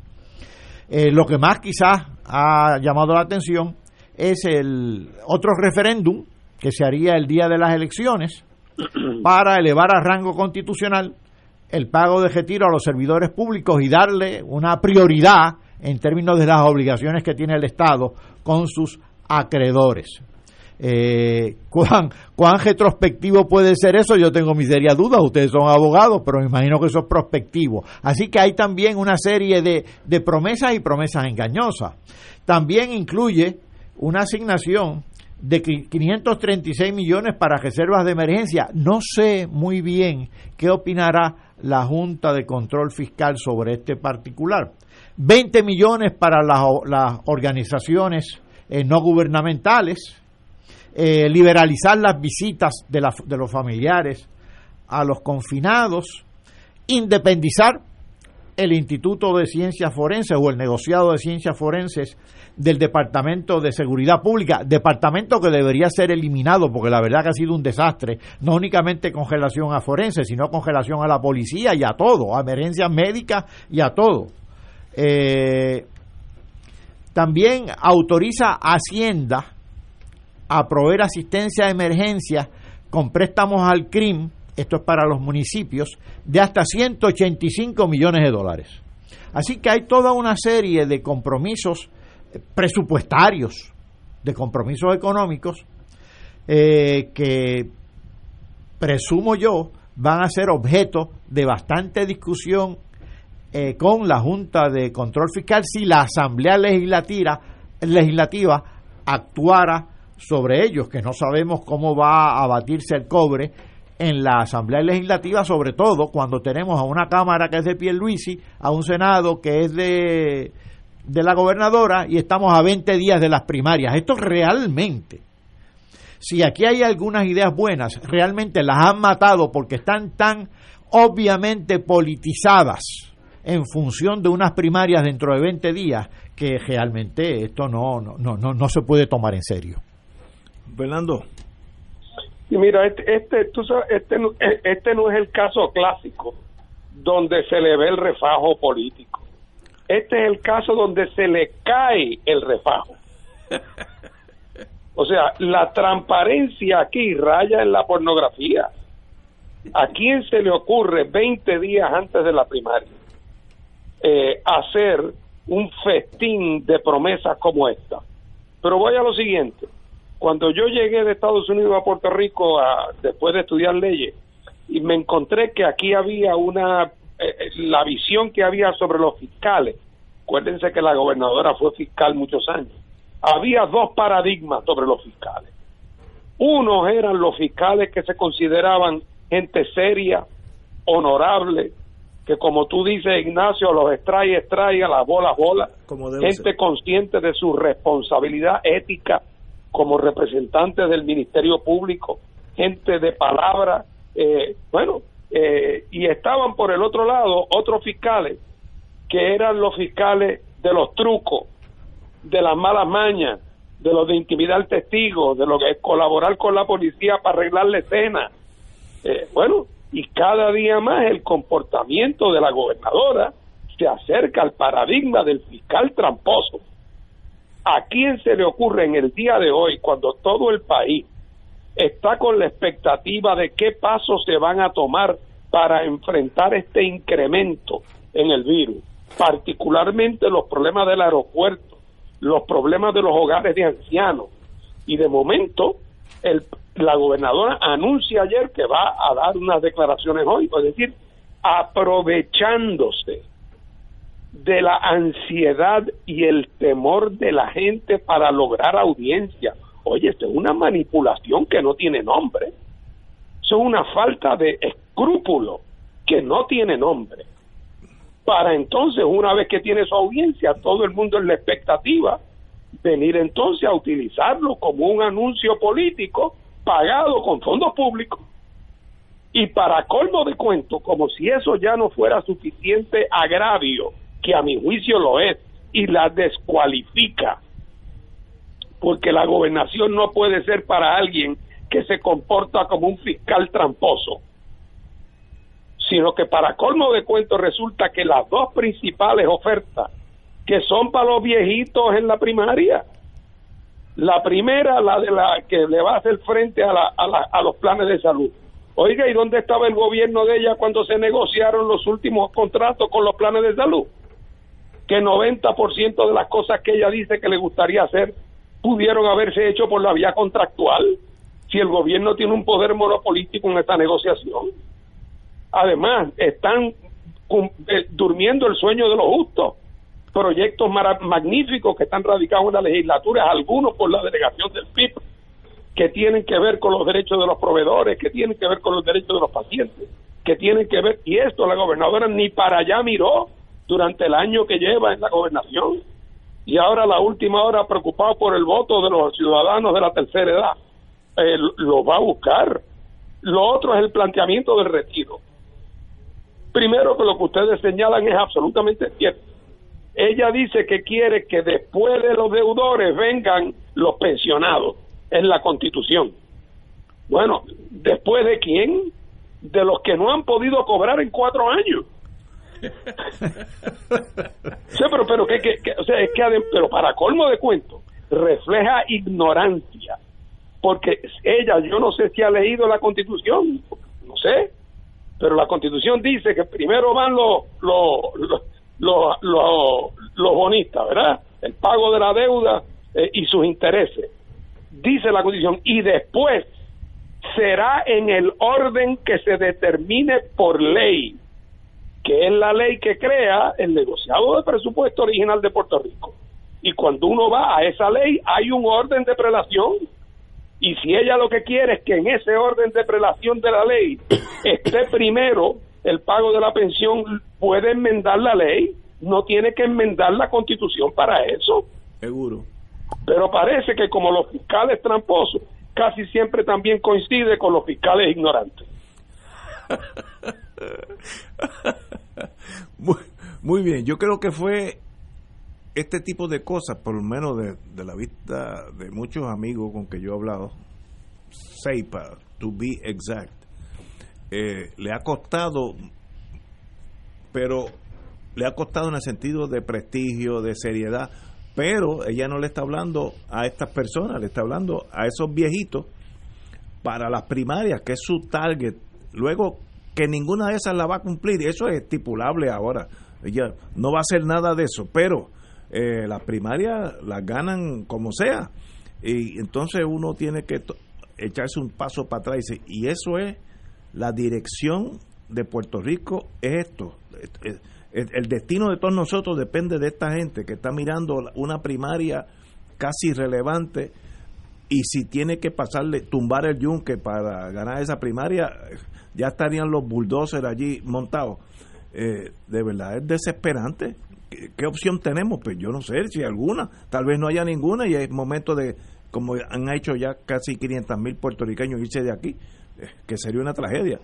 Eh, lo que más quizás ha llamado la atención es el otro referéndum que se haría el día de las elecciones <clears throat> para elevar a rango constitucional el pago de retiro a los servidores públicos y darle una prioridad en términos de las obligaciones que tiene el Estado con sus acreedores. Eh, <laughs> ¿cuán, ¿Cuán retrospectivo puede ser eso? Yo tengo mis serias dudas, ustedes son abogados, pero me imagino que eso es prospectivo. Así que hay también una serie de, de promesas y promesas engañosas. También incluye una asignación de 536 millones para reservas de emergencia. No sé muy bien qué opinará la Junta de Control Fiscal sobre este particular. 20 millones para las, organizaciones eh, no gubernamentales, eh, liberalizar las visitas de, de los familiares a los confinados, independizar el Instituto de Ciencias Forenses o el negociado de Ciencias Forenses del Departamento de Seguridad Pública, departamento que debería ser eliminado porque la verdad que ha sido un desastre, no únicamente con relación a forenses, sino con relación a la policía y a todo, a emergencias médicas y a todo. Eh, también autoriza Hacienda a proveer asistencia de emergencia con préstamos al CRIM, esto es para los municipios, de hasta 185 millones de dólares. Así que hay toda una serie de compromisos presupuestarios de compromisos económicos eh, que presumo yo van a ser objeto de bastante discusión eh, con la Junta de Control Fiscal si la Asamblea legislativa actuara sobre ellos, que no sabemos cómo va a batirse el cobre en la Asamblea Legislativa, sobre todo cuando tenemos a una Cámara que es de Pierluisi, a un Senado que es de, de la gobernadora y estamos a 20 días de las primarias. Esto realmente, si aquí hay algunas ideas buenas, realmente las han matado porque están tan obviamente politizadas en función de unas primarias dentro de 20 días que realmente esto no, no, no, no se puede tomar en serio. Fernando. Y mira, este, este, tú sabes, este, este no es el caso clásico donde se le ve el refajo político. Este es el caso donde se le cae el refajo. O sea, la transparencia aquí raya en la pornografía. ¿A quién se le ocurre 20 días antes de la primaria eh, hacer un festín de promesas como esta? Pero voy a lo siguiente cuando yo llegué de Estados Unidos a Puerto Rico a, después de estudiar leyes y me encontré que aquí había una eh, eh, la visión que había sobre los fiscales acuérdense que la gobernadora fue fiscal muchos años había dos paradigmas sobre los fiscales. Unos eran los fiscales que se consideraban gente seria honorable que como tú dices Ignacio los extrae extrae a las bolas bolas gente consciente de su responsabilidad ética como representantes del Ministerio Público, gente de palabra, eh, bueno, eh, y estaban por el otro lado otros fiscales que eran los fiscales de los trucos, de las malas mañas, de los de intimidar testigos, de lo que es colaborar con la policía para arreglar la escena. Eh, bueno, y cada día más el comportamiento de la gobernadora se acerca al paradigma del fiscal tramposo ¿A quién se le ocurre en el día de hoy, cuando todo el país está con la expectativa de qué pasos se van a tomar para enfrentar este incremento en el virus, particularmente los problemas del aeropuerto, los problemas de los hogares de ancianos? Y de momento, el, la gobernadora anuncia ayer que va a dar unas declaraciones hoy, es decir, aprovechándose de la ansiedad y el temor de la gente para lograr audiencia. Oye, esto es una manipulación que no tiene nombre. Eso es una falta de escrúpulo que no tiene nombre. Para entonces, una vez que tiene su audiencia, todo el mundo en la expectativa, venir entonces a utilizarlo como un anuncio político pagado con fondos públicos. Y para colmo de cuento, como si eso ya no fuera suficiente agravio que a mi juicio lo es, y la descualifica, porque la gobernación no puede ser para alguien que se comporta como un fiscal tramposo, sino que para colmo de cuento resulta que las dos principales ofertas que son para los viejitos en la primaria, la primera, la de la que le va a hacer frente a, la, a, a los planes de salud. Oiga, ¿y dónde estaba el gobierno de ella cuando se negociaron los últimos contratos con los planes de salud? Que 90% de las cosas que ella dice que le gustaría hacer pudieron haberse hecho por la vía contractual si el gobierno tiene un poder monopolístico en esta negociación. Además, están eh, durmiendo el sueño de los justos. Proyectos magníficos que están radicados en la legislatura, algunos por la delegación del PIB, que tienen que ver con los derechos de los proveedores, que tienen que ver con los derechos de los pacientes, que tienen que ver, y esto la gobernadora ni para allá miró, durante el año que lleva en la gobernación y ahora la última hora preocupado por el voto de los ciudadanos de la tercera edad. Eh, lo va a buscar. Lo otro es el planteamiento del retiro. Primero que lo que ustedes señalan es absolutamente cierto. Ella dice que quiere que después de los deudores vengan los pensionados. en la constitución. Bueno, ¿después de quién? De los que no han podido cobrar en cuatro años sí, pero, pero, que, que, o sea, es que, pero para colmo de cuento, refleja ignorancia. Porque ella, yo no sé si ha leído la constitución, no sé, pero la constitución dice que primero van los, los, los, los bonistas, ¿verdad? El pago de la deuda eh, y sus intereses. Dice la Constitución, y después será en el orden que se determine por ley, que es la ley que crea el negociado de presupuesto original de Puerto Rico. Y cuando uno va a esa ley, hay un orden de prelación. Y si ella lo que quiere es que en ese orden de prelación de la ley esté primero el pago de la pensión, puede enmendar la ley, no tiene que enmendar la constitución para eso. Seguro. Pero parece que como los fiscales tramposos, casi siempre también coincide con los fiscales ignorantes. <laughs> <laughs> muy, bien, yo creo que fue este tipo de cosas, por lo menos de, la vista de muchos amigos con que yo he hablado, SEIPA, to be exact, eh, le ha costado, pero le ha costado en el sentido de prestigio, de seriedad, pero ella no le está hablando a estas personas, le está hablando a esos viejitos para las primarias, que es su target. Luego, que ninguna de esas la va a cumplir, eso es estipulable ahora. Ella no va a hacer nada de eso, pero eh, las primarias las ganan como sea. Y entonces uno tiene que echarse un paso para atrás y, eso es la dirección de Puerto Rico, es esto. El destino de todos nosotros depende de esta gente que está mirando una primaria casi relevante y si tiene que pasarle, tumbar el yunque para ganar esa primaria, ya estarían los bulldozers allí montados. Eh, de verdad es desesperante ¿Qué, opción tenemos? Pues yo no sé si alguna, tal vez no haya ninguna y es momento de, como han hecho ya casi 500 mil puertorriqueños irse de aquí, eh, que sería una tragedia.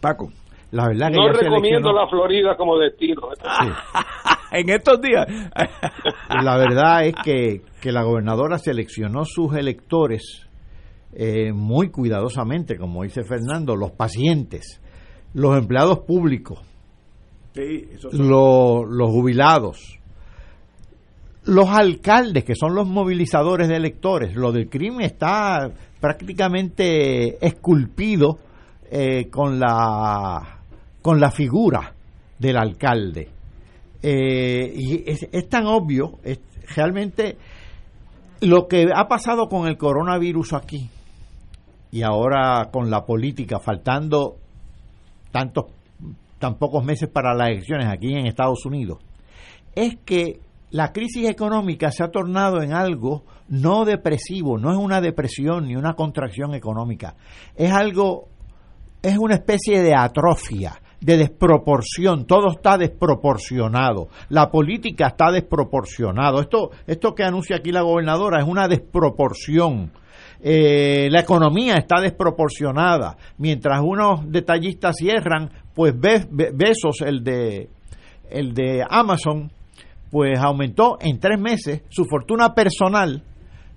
Paco. La verdad que no recomiendo la Florida como destino. <laughs> en estos días. la verdad es que, que la gobernadora seleccionó sus electores eh, muy cuidadosamente, como dice Fernando, los pacientes, los empleados públicos, los, jubilados, los alcaldes, que son los movilizadores de electores. Lo del crimen está prácticamente esculpido eh, con, la, con la figura del alcalde. Eh, y es, tan obvio, realmente lo que ha pasado con el coronavirus aquí y ahora con la política, faltando tantos tan pocos meses para las elecciones aquí en Estados Unidos, es que la crisis económica se ha tornado en algo no depresivo, no es una depresión ni una contracción económica, es algo, es una especie de atrofia, de desproporción, todo está desproporcionado, la política está desproporcionado, esto, esto que anuncia aquí la gobernadora es una desproporción. Eh, la economía está desproporcionada. Mientras unos detallistas cierran, pues Besos, el de, el de Amazon, pues aumentó en tres meses su fortuna personal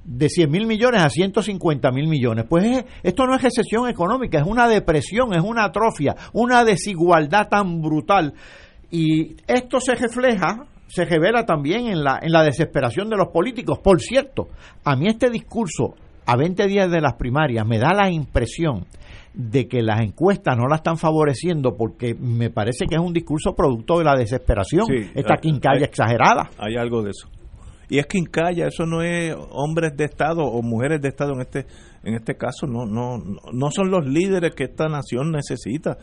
de 100 mil millones a 150 mil millones. Pues esto no es recesión económica, es una depresión, es una atrofia, una desigualdad tan brutal. Y esto se refleja, se revela también en la, en la desesperación de los políticos. Por cierto, a mí este discurso, a 20 días de las primarias, me da la impresión de que las encuestas no la están favoreciendo porque me parece que es un discurso producto de la desesperación, esta quincalla exagerada. Hay algo de eso. Y es quincalla, eso no es hombres de Estado o mujeres de Estado en este en este caso, no no no son los líderes que esta nación necesita.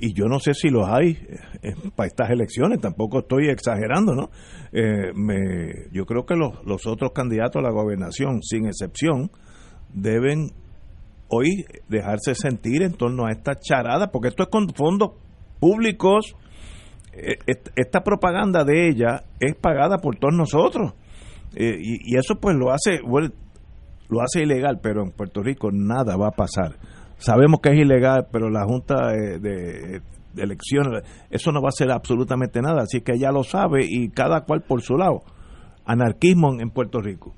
Y yo no sé si los hay eh, para estas elecciones, tampoco estoy exagerando, ¿no? Eh, me, yo creo que los, los otros candidatos a la gobernación, sin excepción, deben hoy dejarse sentir en torno a esta charada, porque esto es con fondos públicos. Eh, esta propaganda de ella es pagada por todos nosotros. Eh, y, eso pues lo hace, lo hace ilegal, pero en Puerto Rico nada va a pasar. Sabemos que es ilegal, pero la Junta de, Elecciones, eso no va a hacer absolutamente nada. Así que ella lo sabe y cada cual por su lado. Anarquismo en Puerto Rico.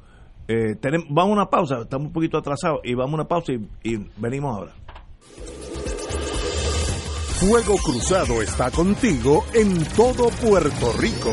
Eh, tenemos, vamos a una pausa, estamos un poquito atrasados y vamos a una pausa y, y venimos ahora. Fuego Cruzado está contigo en todo Puerto Rico.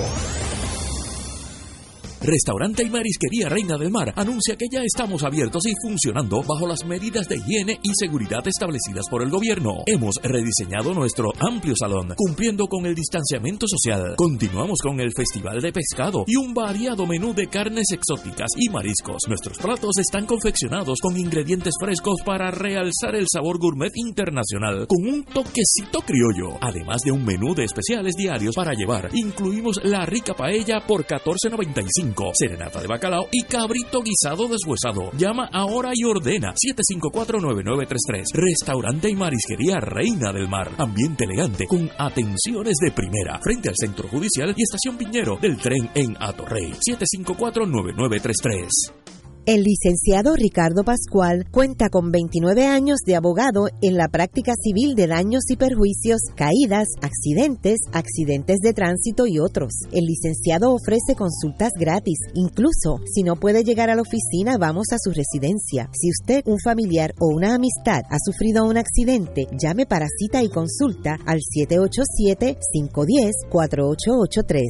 Restaurante y Marisquería Reina del Mar anuncia que ya estamos abiertos y funcionando bajo las medidas de higiene y seguridad establecidas por el gobierno. Hemos rediseñado nuestro amplio salón, cumpliendo con el distanciamiento social. Continuamos con el Festival de Pescado y un variado menú de carnes exóticas y mariscos. Nuestros platos están confeccionados con ingredientes frescos para realzar el sabor gourmet internacional con un toquecito criollo. Además de un menú de especiales diarios para llevar, incluimos la rica paella por 14.95, serenata de bacalao y cabrito guisado deshuesado. Llama ahora y ordena 754-9933. Restaurante y marisquería Reina del Mar. Ambiente elegante con atenciones de primera. Frente al Centro Judicial y Estación Piñero del tren en Atorrey. 754-9933. El licenciado Ricardo Pascual cuenta con 29 años de abogado en la práctica civil de daños y perjuicios, caídas, accidentes, accidentes de tránsito y otros. El licenciado ofrece consultas gratis, incluso si no puede llegar a la oficina, vamos a su residencia. Si usted, un familiar o una amistad ha sufrido un accidente, llame para cita y consulta al 787-510-4883,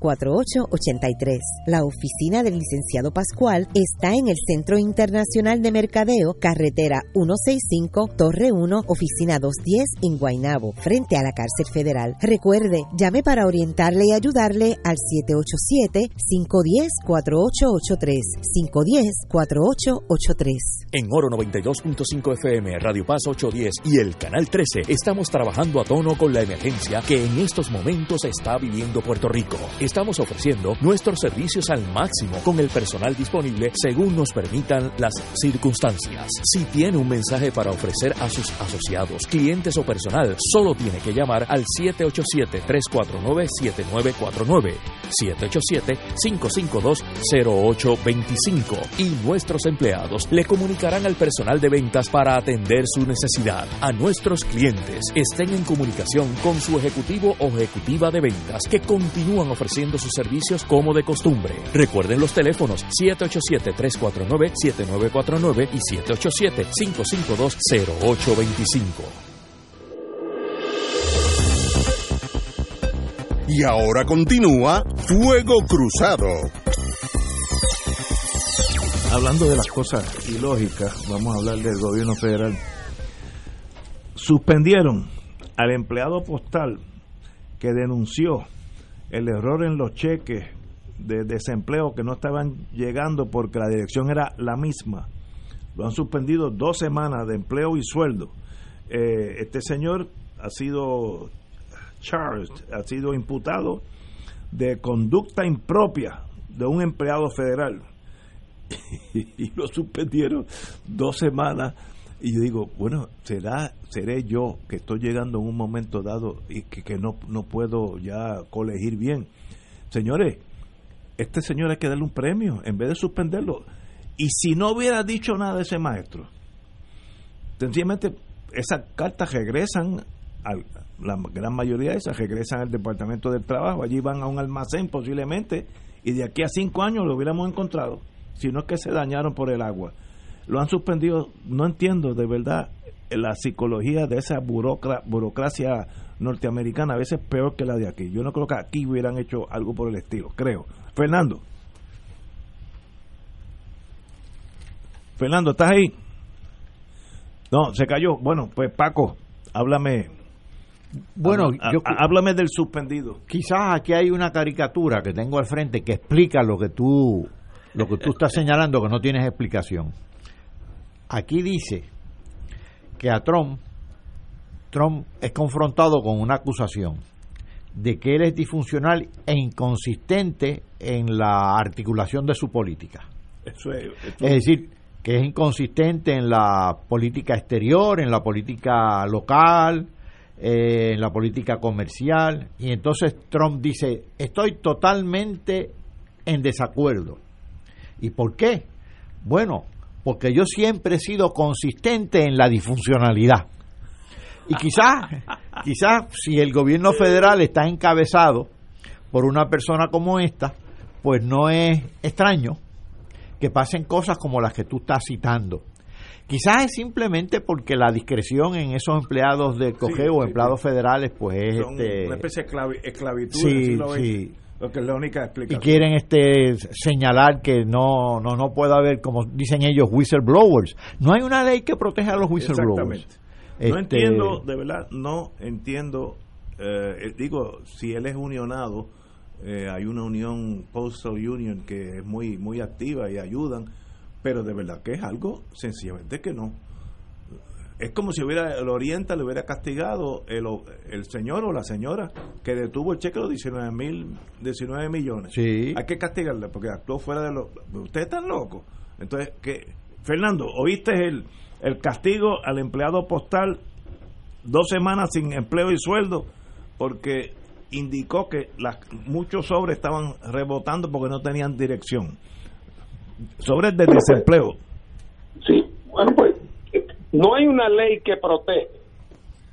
510-4883. La oficina del licenciado Pascual está en el Centro Internacional de Mercadeo, carretera 165, Torre 1, oficina 210 en Guaynabo, frente a la cárcel federal. Recuerde, llame para orientarle y ayudarle al 787-510-4883, 510-4883. En Oro 92.5 FM, Radio Paz 810 y el Canal 13 estamos trabajando a tono con la emergencia que en estos momentos está viviendo Puerto Rico. Estamos ofreciendo nuestros servicios al máximo con el personal disponible según nos permitan las circunstancias. Si tiene un mensaje para ofrecer a sus asociados, clientes o personal, solo tiene que llamar al 787-349-7949, 787-552-0825 y nuestros empleados le comunicarán al personal de ventas para atender su necesidad. A nuestros clientes estén en comunicación con su ejecutivo o ejecutiva de ventas que continúan ofreciendo sus servicios como de costumbre. Recuerden los teléfonos 787 787-349-7949 y 787-552-0825. Y ahora continúa Fuego Cruzado. Hablando de las cosas ilógicas, vamos a hablar del gobierno federal. Suspendieron al empleado postal que denunció el error en los cheques de desempleo que no estaban llegando porque la dirección era la misma. Lo han suspendido dos semanas de empleo y sueldo. Eh, este señor ha sido charged, ha sido imputado de conducta impropia de un empleado federal. <laughs> y lo suspendieron dos semanas. Y yo digo, bueno, será, seré yo que estoy llegando en un momento dado y que, que no, no puedo ya colegir bien. Señores, este señor hay que darle un premio en vez de suspenderlo. Y si no hubiera dicho nada ese maestro, sencillamente esas cartas regresan, al, la gran mayoría de esas regresan al Departamento del Trabajo, allí van a un almacén posiblemente, y de aquí a cinco años lo hubiéramos encontrado, si no es que se dañaron por el agua. Lo han suspendido, no entiendo de verdad la psicología de esa burocracia norteamericana, a veces peor que la de aquí. Yo no creo que aquí hubieran hecho algo por el estilo, creo. Fernando. Fernando, ¿estás ahí? No, se cayó. Bueno, pues Paco, háblame. Bueno, yo, háblame del suspendido. Quizás aquí hay una caricatura que tengo al frente que explica lo que tú lo que tú estás señalando que no tienes explicación. Aquí dice que a Trump Trump es confrontado con una acusación de que él es disfuncional e inconsistente en la articulación de su política. Eso es, es decir, que es inconsistente en la política exterior, en la política local, eh, en la política comercial. Y entonces Trump dice, estoy totalmente en desacuerdo. ¿Y por qué? Bueno, porque yo siempre he sido consistente en la disfuncionalidad. Y quizás, quizás si el gobierno federal está encabezado por una persona como esta, pues no es extraño que pasen cosas como las que tú estás citando. Quizás es simplemente porque la discreción en esos empleados de cogeo o empleados federales, pues es este, una especie de esclavitud. Sí, sí. que es la única y quieren este señalar que no no no puede haber como dicen ellos whistleblowers no hay una ley que proteja a los whistleblowers no este, entiendo de verdad no entiendo eh, digo si él es unionado eh, hay una unión postal union que es muy muy activa y ayudan pero de verdad que es algo sencillamente que no. Es como si hubiera el Oriente le hubiera castigado el, el señor o la señora que detuvo el cheque de los 19 mil 19 millones. Sí. hay que castigarle porque actuó fuera de lo ustedes están locos entonces que Fernando oíste el, el castigo al empleado postal dos semanas sin empleo y sueldo porque indicó que las, muchos sobres estaban rebotando porque no tenían dirección sobres de desempleo sí bueno pues no hay una ley que protege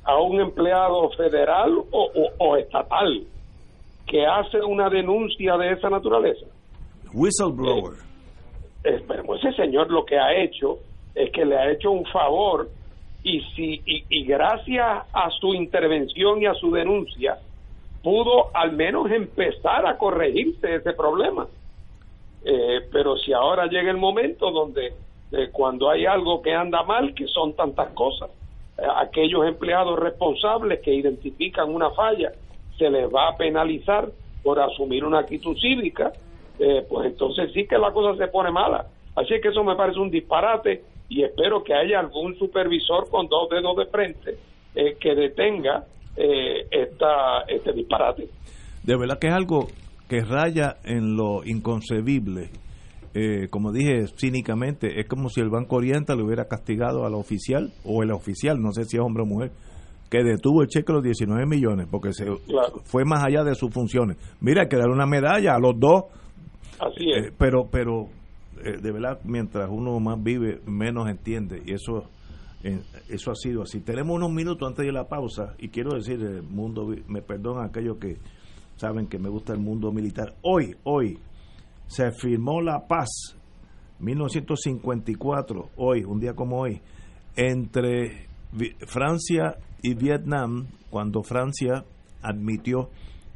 a un empleado federal o, estatal que hace una denuncia de esa naturaleza. Whistleblower. Eh, ese señor lo que ha hecho es que le ha hecho un favor y si y, gracias a su intervención y a su denuncia pudo al menos empezar a corregirse ese problema. Eh, pero si ahora llega el momento donde cuando hay algo que anda mal, que son tantas cosas. Eh, aquellos empleados responsables que identifican una falla, se les va a penalizar por asumir una actitud cívica, eh, pues entonces sí que la cosa se pone mala. Así que eso me parece un disparate y espero que haya algún supervisor con dos dedos de frente eh, que detenga esta, este disparate. De verdad que es algo que raya en lo inconcebible eh, como dije cínicamente, es como si el Banco Oriental le hubiera castigado al oficial, o el oficial, no sé si es hombre o mujer, que detuvo el cheque de los 19 millones, porque se fue más allá de sus funciones. Mira, hay que darle una medalla a los dos. Así es. Eh, pero, pero, eh, de verdad, mientras uno más vive, menos entiende, y eso eso ha sido así. Tenemos unos minutos antes de la pausa, y quiero decir, el mundo, me perdonan aquellos que saben que me gusta el mundo militar. Hoy, hoy, se firmó la paz 1954, hoy, un día como hoy, entre Francia y Vietnam, cuando Francia admitió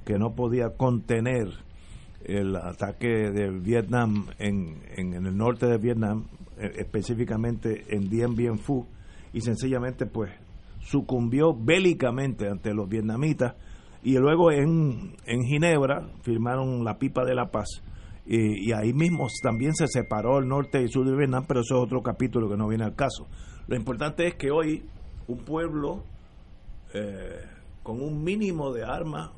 que no podía contener el ataque de Vietnam en, en, el norte de Vietnam, eh, específicamente en Dien Bien Phu, y sencillamente pues sucumbió bélicamente ante los vietnamitas y luego en, en Ginebra firmaron la pipa de la paz y, ahí mismo también se separó el norte y el sur de Vietnam, pero eso es otro capítulo que no viene al caso. Lo importante es que hoy un pueblo eh, con un mínimo de armas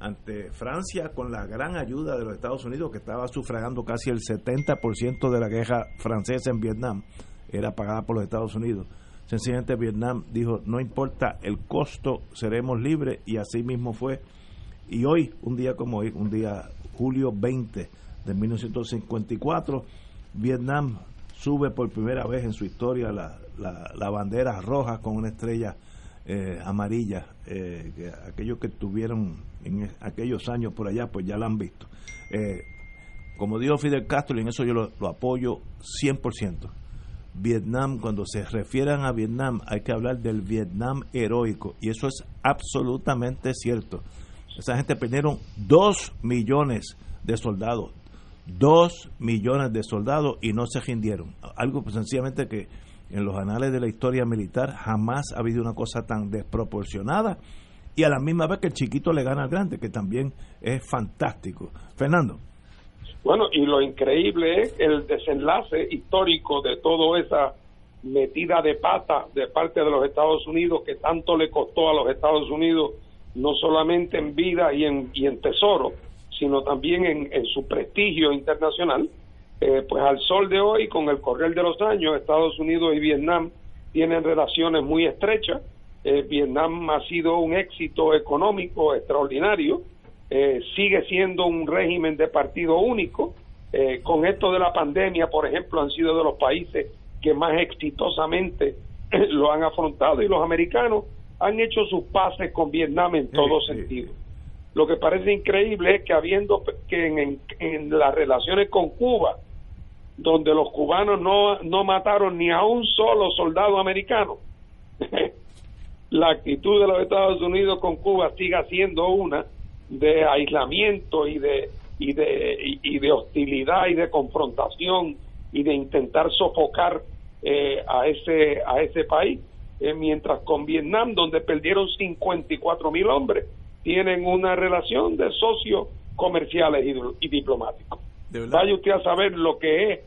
ante Francia con la gran ayuda de los Estados Unidos que estaba sufragando casi el 70% de la guerra francesa en Vietnam era pagada por los Estados Unidos. Sencillamente Vietnam dijo, no importa el costo, seremos libres y así mismo fue. Y hoy, un día como hoy, un día julio 20 de 1954, Vietnam sube por primera vez en su historia la, la, bandera roja con una estrella eh, amarilla. Eh, que aquellos que tuvieron en aquellos años por allá, pues ya la han visto. Eh, como dijo Fidel Castro, y en eso yo lo, lo apoyo 100%. Vietnam, cuando se refieran a Vietnam, hay que hablar del Vietnam heroico, y eso es absolutamente cierto. Esa gente perdieron dos millones de soldados, dos millones de soldados y no se rindieron. Algo pues, sencillamente que en los anales de la historia militar jamás ha habido una cosa tan desproporcionada y a la misma vez que el chiquito le gana al grande, que también es fantástico. Fernando. Bueno, y lo increíble es el desenlace histórico de toda esa metida de pata de parte de los Estados Unidos que tanto le costó a los Estados Unidos no solamente en vida y en, y en tesoro, sino también en, su prestigio internacional. Eh, pues al sol de hoy, con el correr de los años, Estados Unidos y Vietnam tienen relaciones muy estrechas. Eh, Vietnam ha sido un éxito económico extraordinario, eh, sigue siendo un régimen de partido único. con esto de la pandemia, por ejemplo, han sido de los países que más exitosamente <clears throat> lo han afrontado y los americanos han hecho sus pases con Vietnam en todo sentido. Lo que parece increíble es que habiendo que en, las relaciones con Cuba, donde los cubanos no, no mataron ni a un solo soldado americano, <laughs> la actitud de los Estados Unidos con Cuba siga siendo una de aislamiento y de y de y de hostilidad y de confrontación y de intentar sofocar eh, a ese a ese país. Eh, mientras con Vietnam donde perdieron 54 mil hombres tienen una relación de socios comerciales y, diplomáticos. Vaya usted a saber lo que es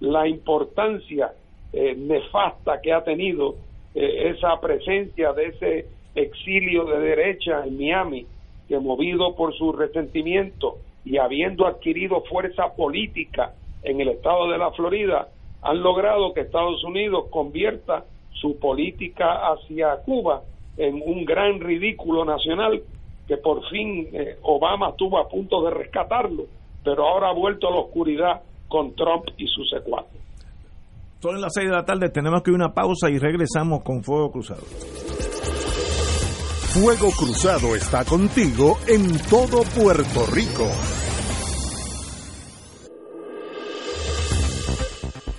la importancia eh, nefasta que ha tenido esa presencia de ese exilio de derecha en Miami que movido por su resentimiento y habiendo adquirido fuerza política en el estado de la Florida, han logrado que Estados Unidos convierta su política hacia Cuba en un gran ridículo nacional que por fin eh, Obama estuvo a punto de rescatarlo, pero ahora ha vuelto a la oscuridad con Trump y sus secuaces. Son las seis de la tarde, tenemos que ir una pausa y regresamos con Fuego Cruzado. Fuego Cruzado está contigo en todo Puerto Rico.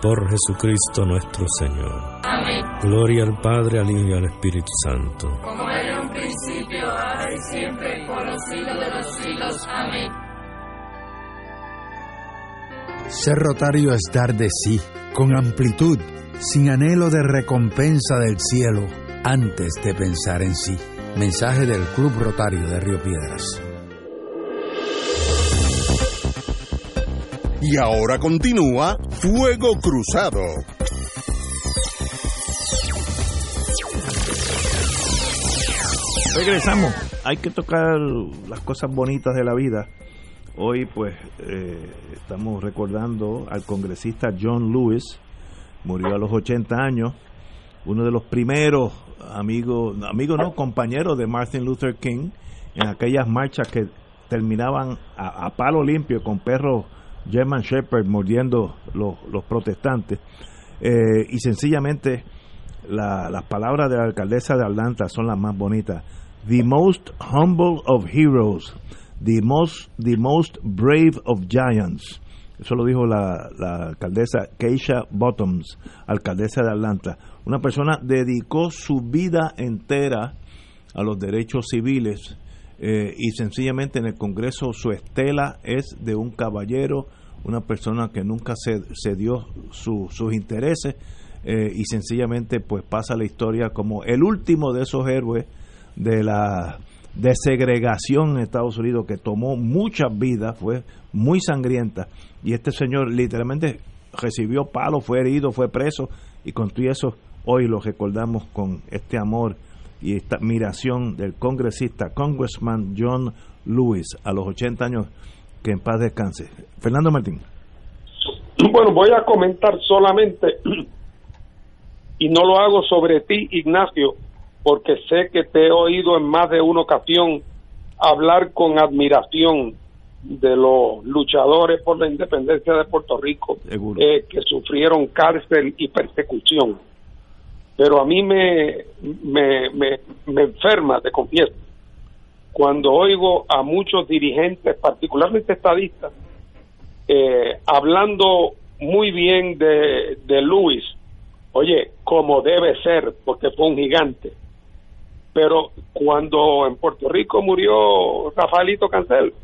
por Jesucristo nuestro Señor. Amén. Gloria al Padre, al Hijo y al Espíritu Santo. Como era en un principio, ahora y siempre, por los siglos de los siglos. Amén. Ser rotario es dar de sí, con amplitud, sin anhelo de recompensa del cielo, antes de pensar en sí. Mensaje del Club Rotario de Río Piedras. Y ahora continúa Fuego Cruzado. Regresamos. Hay que tocar las cosas bonitas de la vida. Hoy pues eh, estamos recordando al congresista John Lewis. Murió a los 80 años. Uno de los primeros amigos, amigos no, compañeros de Martin Luther King en aquellas marchas que terminaban a, a palo limpio con perros German Shepherd mordiendo los, los protestantes. Eh, y sencillamente las palabras de la alcaldesa de Atlanta son las más bonitas. The most humble of heroes, the most, the most brave of giants. Eso lo dijo la, la alcaldesa Keisha Bottoms, alcaldesa de Atlanta. Una persona dedicó su vida entera a los derechos civiles eh, y sencillamente en el Congreso su estela es de un caballero, una persona que nunca se dio sus intereses eh, y sencillamente pues pasa la historia como el último de esos héroes de la desegregación en Estados Unidos que tomó muchas vidas, fue muy sangrienta. Y este señor literalmente recibió palo, fue herido, fue preso y con eso hoy lo recordamos con este amor y esta admiración del congresista, Congressman John Lewis, a los 80 años, que en paz descanse. Fernando Martín. Bueno, voy a comentar solamente, <clears throat> y no lo hago sobre ti, Ignacio, porque sé que te he oído en más de una ocasión hablar con admiración de los luchadores por la independencia de Puerto Rico eh, que sufrieron cárcel y persecución. Pero a mí me, me, me, me enferma, te confieso, cuando oigo a muchos dirigentes, particularmente estadistas, eh, hablando muy bien de, de Luis, oye, como debe ser, porque fue un gigante. Pero cuando en Puerto Rico murió Rafaelito Cancel,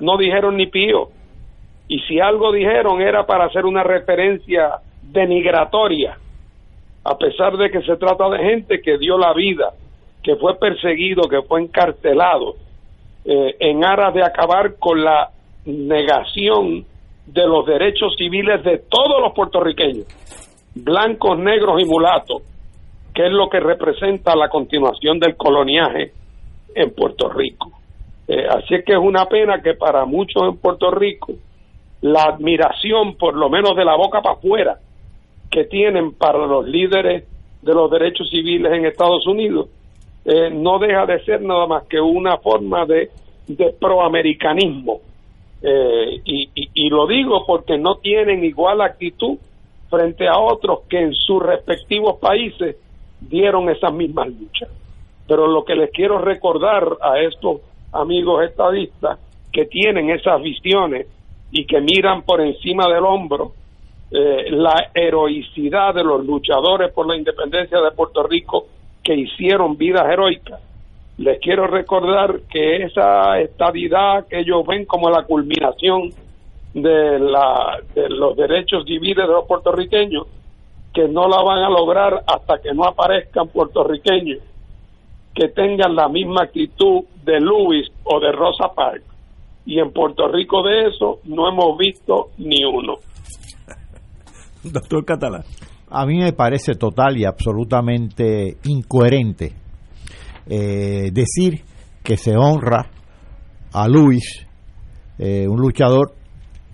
no dijeron ni pío. Y si algo dijeron era para hacer una referencia denigratoria, a pesar de que se trata de gente que dio la vida, que fue perseguido, que fue encarcelado, eh, en aras de acabar con la negación de los derechos civiles de todos los puertorriqueños, blancos, negros y mulatos, que es lo que representa la continuación del coloniaje en Puerto Rico. Eh, así es que es una pena que para muchos en Puerto Rico la admiración, por lo menos de la boca para afuera, que tienen para los líderes de los derechos civiles en Estados Unidos, eh, no deja de ser nada más que una forma de, de proamericanismo. Eh, y, y lo digo porque no tienen igual actitud frente a otros que en sus respectivos países dieron esas mismas luchas. Pero lo que les quiero recordar a estos amigos estadistas que tienen esas visiones y que miran por encima del hombro eh, la heroicidad de los luchadores por la independencia de Puerto Rico que hicieron vidas heroicas. Les quiero recordar que esa estadidad que ellos ven como la culminación de, la, de los derechos civiles de los puertorriqueños, que no la van a lograr hasta que no aparezcan puertorriqueños que tengan la misma actitud de Luis o de Rosa Parks. Y en Puerto Rico de eso no hemos visto ni uno. <laughs> Doctor Catalán. A mí me parece total y absolutamente incoherente eh, decir que se honra a Luis, eh, un luchador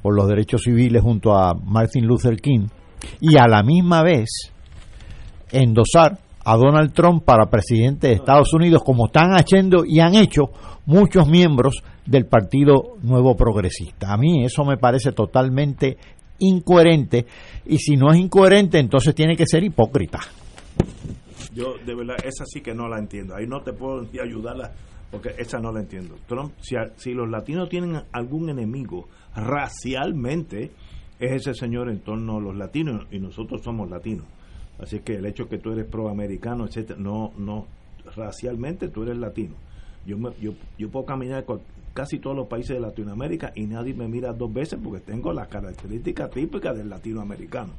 por los derechos civiles junto a Martin Luther King, y a la misma vez endosar a Donald Trump para presidente de Estados Unidos, como están haciendo y han hecho muchos miembros del Partido Nuevo Progresista. A mí eso me parece totalmente incoherente y si no es incoherente entonces tiene que ser hipócrita. Yo de verdad esa sí que no la entiendo. Ahí no te puedo ayudarla porque esa no la entiendo. Trump, si, si los latinos tienen algún enemigo racialmente es ese señor en torno a los latinos y nosotros somos latinos Así que el hecho que tú eres proamericano, etcétera, no, no, racialmente tú eres latino. Yo, yo, yo puedo caminar con casi todos los países de Latinoamérica y nadie me mira dos veces porque tengo las características típicas del latinoamericano.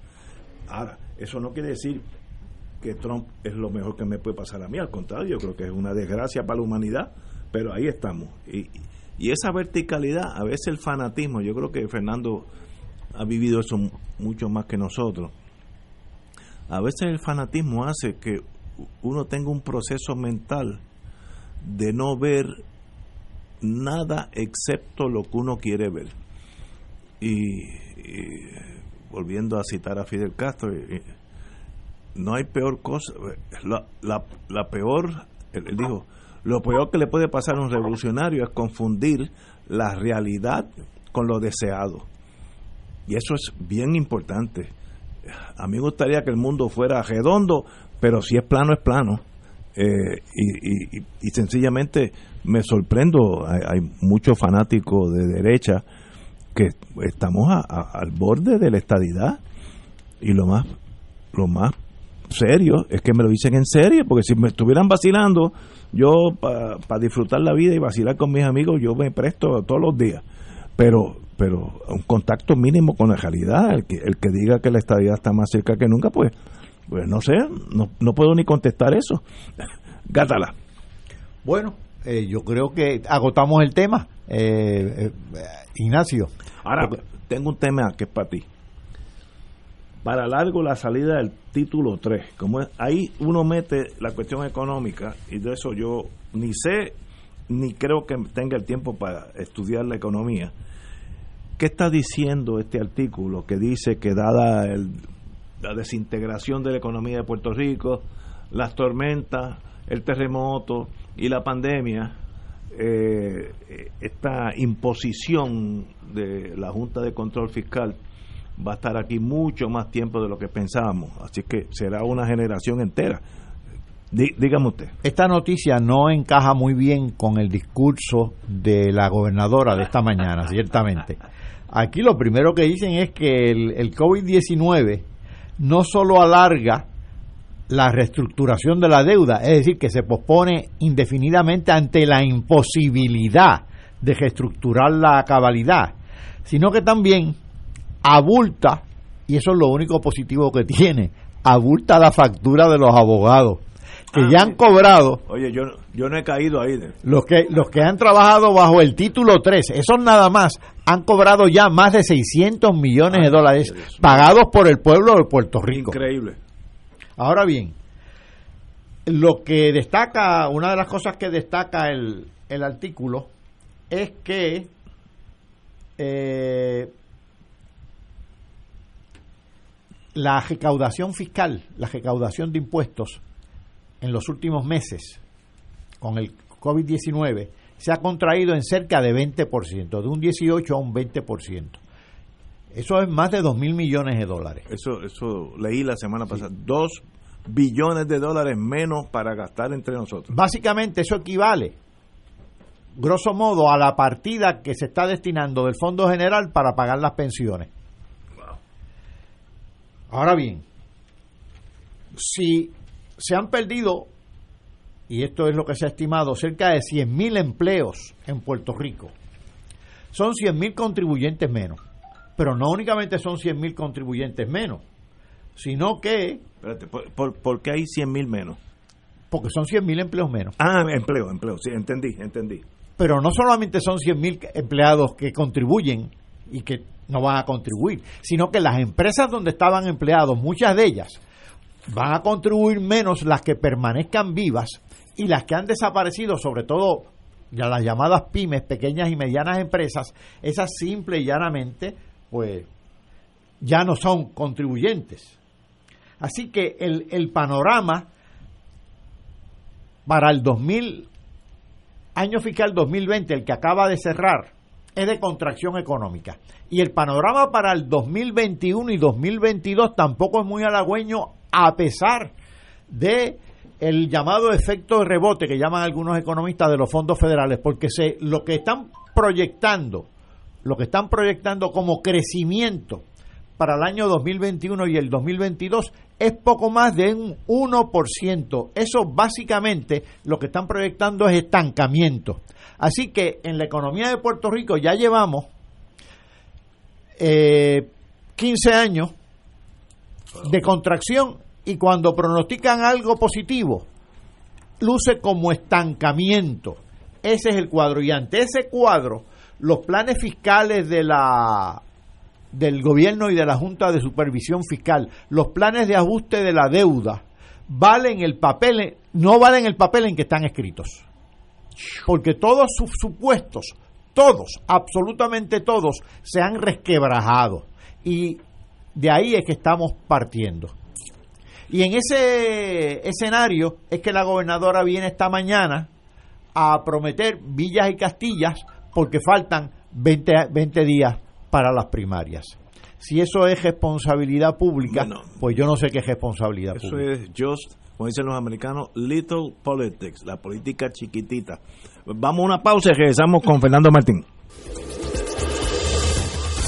Ahora, eso no quiere decir que Trump es lo mejor que me puede pasar a mí, al contrario, yo creo que es una desgracia para la humanidad, pero ahí estamos. Y, y esa verticalidad, a veces el fanatismo, yo creo que Fernando ha vivido eso mucho más que nosotros a veces el fanatismo hace que uno tenga un proceso mental de no ver nada excepto lo que uno quiere ver. Y, volviendo a citar a Fidel Castro, no hay peor cosa, la, la, la peor, él dijo, lo peor que le puede pasar a un revolucionario es confundir la realidad con lo deseado. Y eso es bien importante a mí me gustaría que el mundo fuera redondo, pero si es plano, es plano. Eh, y, sencillamente me sorprendo, hay, muchos fanáticos de derecha que estamos al borde de la estadidad y lo más lo más serio es que me lo dicen en serio porque si me estuvieran vacilando yo para disfrutar la vida y vacilar con mis amigos yo me presto todos los días pero pero un contacto mínimo con la realidad. El que, el que diga que la estabilidad está más cerca que nunca, pues, pues no sé, no, no puedo ni contestar eso. <laughs> Gátala. Bueno, eh, yo creo que agotamos el tema. Eh, eh, Ignacio. Ahora, tengo un tema que es para ti. Para largo la salida del título 3. Como ahí uno mete la cuestión económica y de eso yo ni sé ni creo que tenga el tiempo para estudiar la economía ¿qué está diciendo este artículo que dice que dada la desintegración de la economía de Puerto Rico, las tormentas, el terremoto y la pandemia, eh, esta imposición de la Junta de Control Fiscal va a estar aquí mucho más tiempo de lo que pensábamos. Así que será una generación entera. dígame usted. Esta noticia no encaja muy bien con el discurso de la gobernadora de esta mañana, ciertamente. Aquí lo primero que dicen es que el, el COVID-19 no solo alarga la reestructuración de la deuda, es decir, que se pospone indefinidamente ante la imposibilidad de reestructurar la cabalidad, sino que también abulta, y eso es lo único positivo que tiene, abulta la factura de los abogados que ya han cobrado. Oye, yo, yo no he caído ahí. Los que, los que han trabajado bajo el título 3, esos nada más, han cobrado ya más de 600 millones de dólares pagados por el pueblo de Puerto Rico. Increíble. Ahora bien, lo que destaca, una de las cosas que destaca el, el artículo es que eh, la recaudación fiscal, la recaudación de impuestos en los últimos meses con el COVID-19 se ha contraído en cerca de 20%, de un 18 a un 20%. Eso es más de 2 mil millones de dólares. Eso, eso leí la semana pasada. 2 billones de dólares menos para gastar entre nosotros. Básicamente eso equivale, grosso modo, a la partida que se está destinando del Fondo General para pagar las pensiones. Ahora bien, si se han perdido, y esto es lo que se ha estimado, cerca de 100.000 empleos en Puerto Rico, son 100.000 contribuyentes menos. Pero no únicamente son 100.000 contribuyentes menos, sino que... Espérate, ¿por, qué hay 100.000 menos? Porque son 100.000 empleos menos. Ah, empleo, empleo, sí, entendí, entendí. Pero no solamente son 100.000 empleados que contribuyen y que no van a contribuir, sino que las empresas donde estaban empleados, muchas de ellas, van a contribuir menos las que permanezcan vivas y las que han desaparecido, sobre todo ya las llamadas pymes, pequeñas y medianas empresas, esas simple y llanamente, pues ya no son contribuyentes. Así que el, el panorama para el 2000, año fiscal 2020, el que acaba de cerrar, es de contracción económica. Y el panorama para el 2021 y 2022 tampoco es muy halagüeño a pesar de el llamado efecto de rebote que llaman algunos economistas de los fondos federales, porque lo que están proyectando, lo que están proyectando como crecimiento para el año 2021 y el 2022 es poco más de un 1%. Eso básicamente lo que están proyectando es estancamiento. Así que en la economía de Puerto Rico ya llevamos eh, 15 años de contracción y cuando pronostican algo positivo, luce como estancamiento. Ese es el cuadro. Y ante ese cuadro, los planes fiscales de la del gobierno y de la Junta de Supervisión Fiscal, los planes de ajuste de la deuda, valen el papel, no valen el papel en que están escritos porque todos sus supuestos, todos, absolutamente todos, se han resquebrajado. Y de ahí es que estamos partiendo. Y en ese escenario es que la gobernadora viene esta mañana a prometer villas y castillas porque faltan 20, 20 días para las primarias. Si eso es responsabilidad pública, pues yo no sé qué es responsabilidad pública. Eso es just como dicen los americanos, little politics, la política chiquitita. Vamos a una pausa y regresamos con Fernando Martín.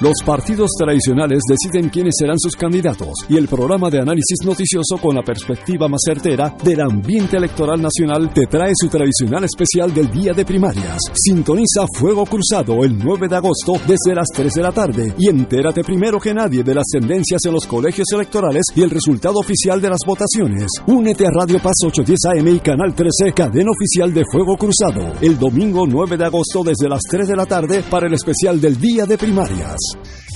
Los partidos tradicionales deciden quiénes serán sus candidatos y el programa de análisis noticioso con la perspectiva más certera del ambiente electoral nacional te trae su tradicional especial del día de primarias. Sintoniza Fuego Cruzado el 9 de agosto desde las 3 de la tarde y entérate primero que nadie de las tendencias en los colegios electorales y el resultado oficial de las votaciones. Únete a Radio Paz 810 AM y Canal 13, cadena oficial de Fuego Cruzado, el domingo 9 de agosto desde las 3 de la tarde para el especial del día de primarias. Peace.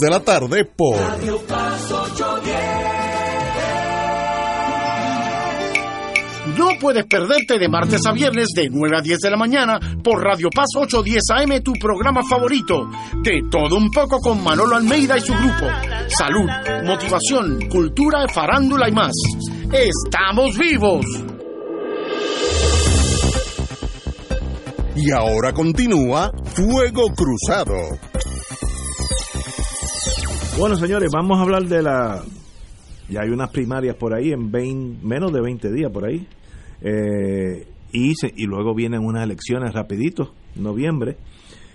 de la tarde por Radio Paz 810. No puedes perderte de martes a viernes de 9 a 10 de la mañana por Radio Paz 810 AM, tu programa favorito. De todo un poco con Manolo Almeida y su grupo. Salud, motivación, cultura, farándula y más. ¡Estamos vivos! Y ahora continúa Fuego Cruzado. Bueno, señores, vamos a hablar de la... Ya hay unas primarias por ahí en 20, menos de 20 días por ahí. Eh, y, se- y luego vienen unas elecciones rapidito, noviembre.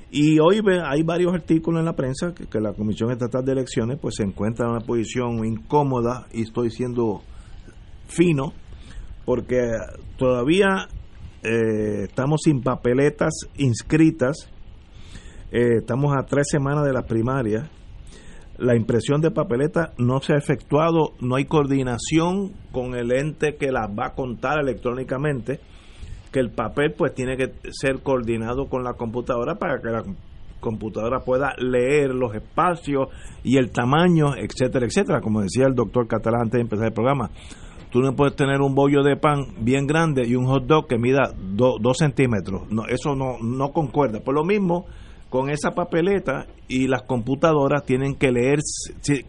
Y hoy ve- hay varios artículos en la prensa que, la Comisión Estatal de Elecciones pues se encuentra en una posición incómoda y estoy siendo fino porque todavía eh, estamos sin papeletas inscritas, eh, estamos a tres semanas de las primarias la impresión de papeleta no se ha efectuado, no hay coordinación con el ente que las va a contar electrónicamente, que el papel pues tiene que ser coordinado con la computadora para que la computadora pueda leer los espacios y el tamaño, etcétera, etcétera, como decía el doctor Catalán antes de empezar el programa. Tú no puedes tener un bollo de pan bien grande y un hot dog que mida do- dos centímetros. No, eso no concuerda. Por lo mismo, con esa papeleta y las computadoras tienen que leer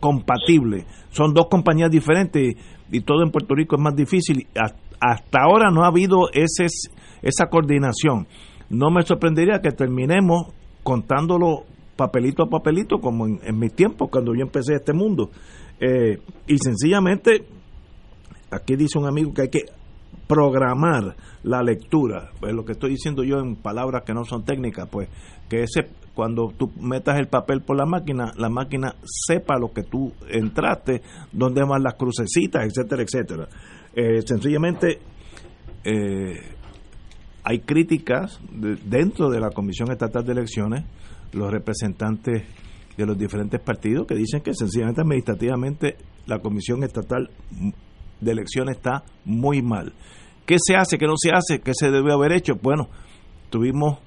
compatible. Son dos compañías diferentes y, todo en Puerto Rico es más difícil. Ha- Hasta ahora no ha habido ese, esa coordinación. No me sorprendería que terminemos contándolo papelito a papelito como en, en mi tiempo cuando yo empecé este mundo. Eh, y sencillamente, aquí dice un amigo que hay que programar la lectura. Pues lo que estoy diciendo yo en palabras que no son técnicas, pues que ese cuando tú metas el papel por la máquina, la máquina sepa lo que tú entraste, dónde van las crucecitas, etcétera, etcétera. Eh, sencillamente eh, hay críticas de- dentro de la Comisión Estatal de Elecciones, los representantes de los diferentes partidos que dicen que sencillamente administrativamente la Comisión Estatal de Elecciones está muy mal. ¿Qué se hace? ¿Qué no se hace? ¿Qué se debe haber hecho? Bueno, tuvimos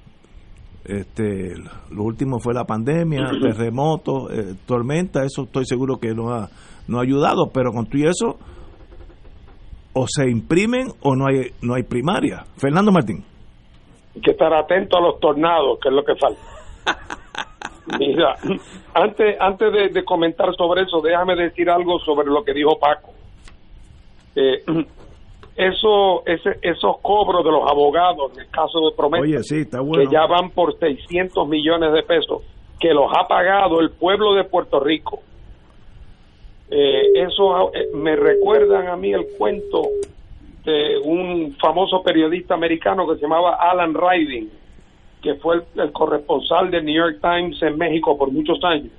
este lo último fue la pandemia, <clears throat> terremotos, eh, tormenta, eso estoy seguro que no ha no ha ayudado, pero con todo y eso o se imprimen o no hay no hay primaria. Fernando Martín. Hay que estar atento a los tornados, que es lo que falta. <laughs> Mira, antes, antes de, de comentar sobre eso, déjame decir algo sobre lo que dijo Paco. Eh, <clears throat> eso, ese, esos cobros de los abogados, en el caso de Promesa, Oye, sí, está bueno. que ya van por 600 millones de pesos, que los ha pagado el pueblo de Puerto Rico. Eh, eso eh, me recuerdan a mí el cuento de un famoso periodista americano que se llamaba Alan Riding, que fue el, el corresponsal del New York Times en México por muchos años.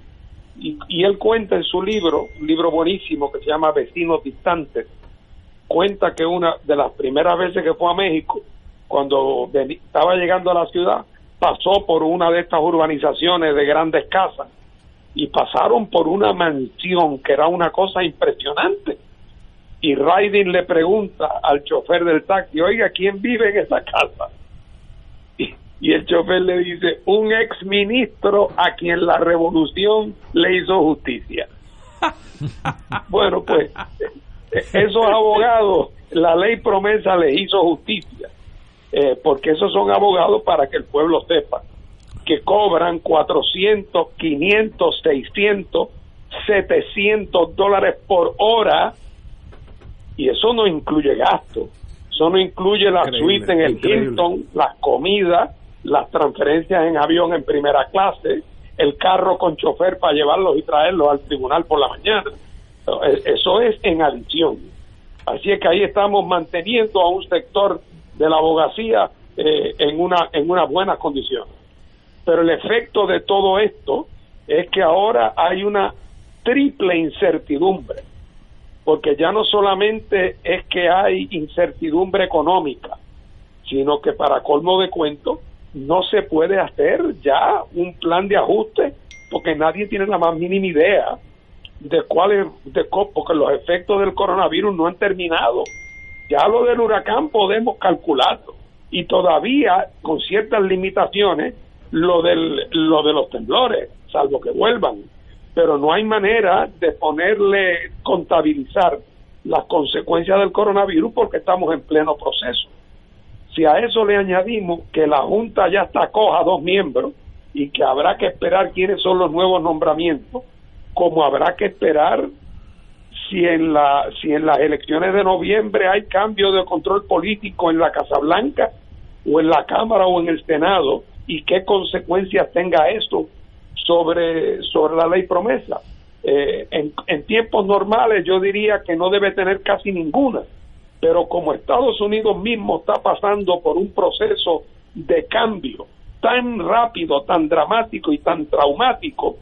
Y, y él cuenta en su libro, un libro buenísimo que se llama Vecinos Distantes, cuenta que una de las primeras veces que fue a México, cuando estaba llegando a la ciudad, pasó por una de estas urbanizaciones de grandes casas y pasaron por una mansión que era una cosa impresionante. Y Riding le pregunta al chofer del taxi, oiga, ¿quién vive en esa casa? Y, Y el chofer le dice, un ex ministro a quien la revolución le hizo justicia. <laughs> bueno, pues esos abogados, la ley promesa les hizo justicia, eh, porque esos son abogados para que el pueblo sepa que cobran 400, 500, 600, 700 dólares por hora y eso no incluye gasto, eso no incluye la suite en el Hilton, las comidas, las transferencias en avión en primera clase, el carro con chofer para llevarlos y traerlos al tribunal por la mañana. Eso es en adición. Así es que ahí estamos manteniendo a un sector de la abogacía eh, en una en una buena condición. Pero el efecto de todo esto es que ahora hay una triple incertidumbre, porque ya no solamente es que hay incertidumbre económica, sino que para colmo de cuento no se puede hacer ya un plan de ajuste porque nadie tiene la más mínima idea de cuál de porque los efectos del coronavirus no han terminado. Ya lo del huracán podemos calcularlo y todavía con ciertas limitaciones lo del lo de los temblores, salvo que vuelvan, pero no hay manera de ponerle contabilizar las consecuencias del coronavirus porque estamos en pleno proceso. Si a eso le añadimos que la Junta ya está coja dos miembros y que habrá que esperar quiénes son los nuevos nombramientos, como habrá que esperar si en la si en las elecciones de noviembre hay cambio de control político en la Casa Blanca o en la Cámara o en el Senado y qué consecuencias tenga esto sobre la ley promesa. Eh, en tiempos normales yo diría que no debe tener casi ninguna pero como Estados Unidos mismo está pasando por un proceso de cambio tan rápido, tan dramático y tan traumático,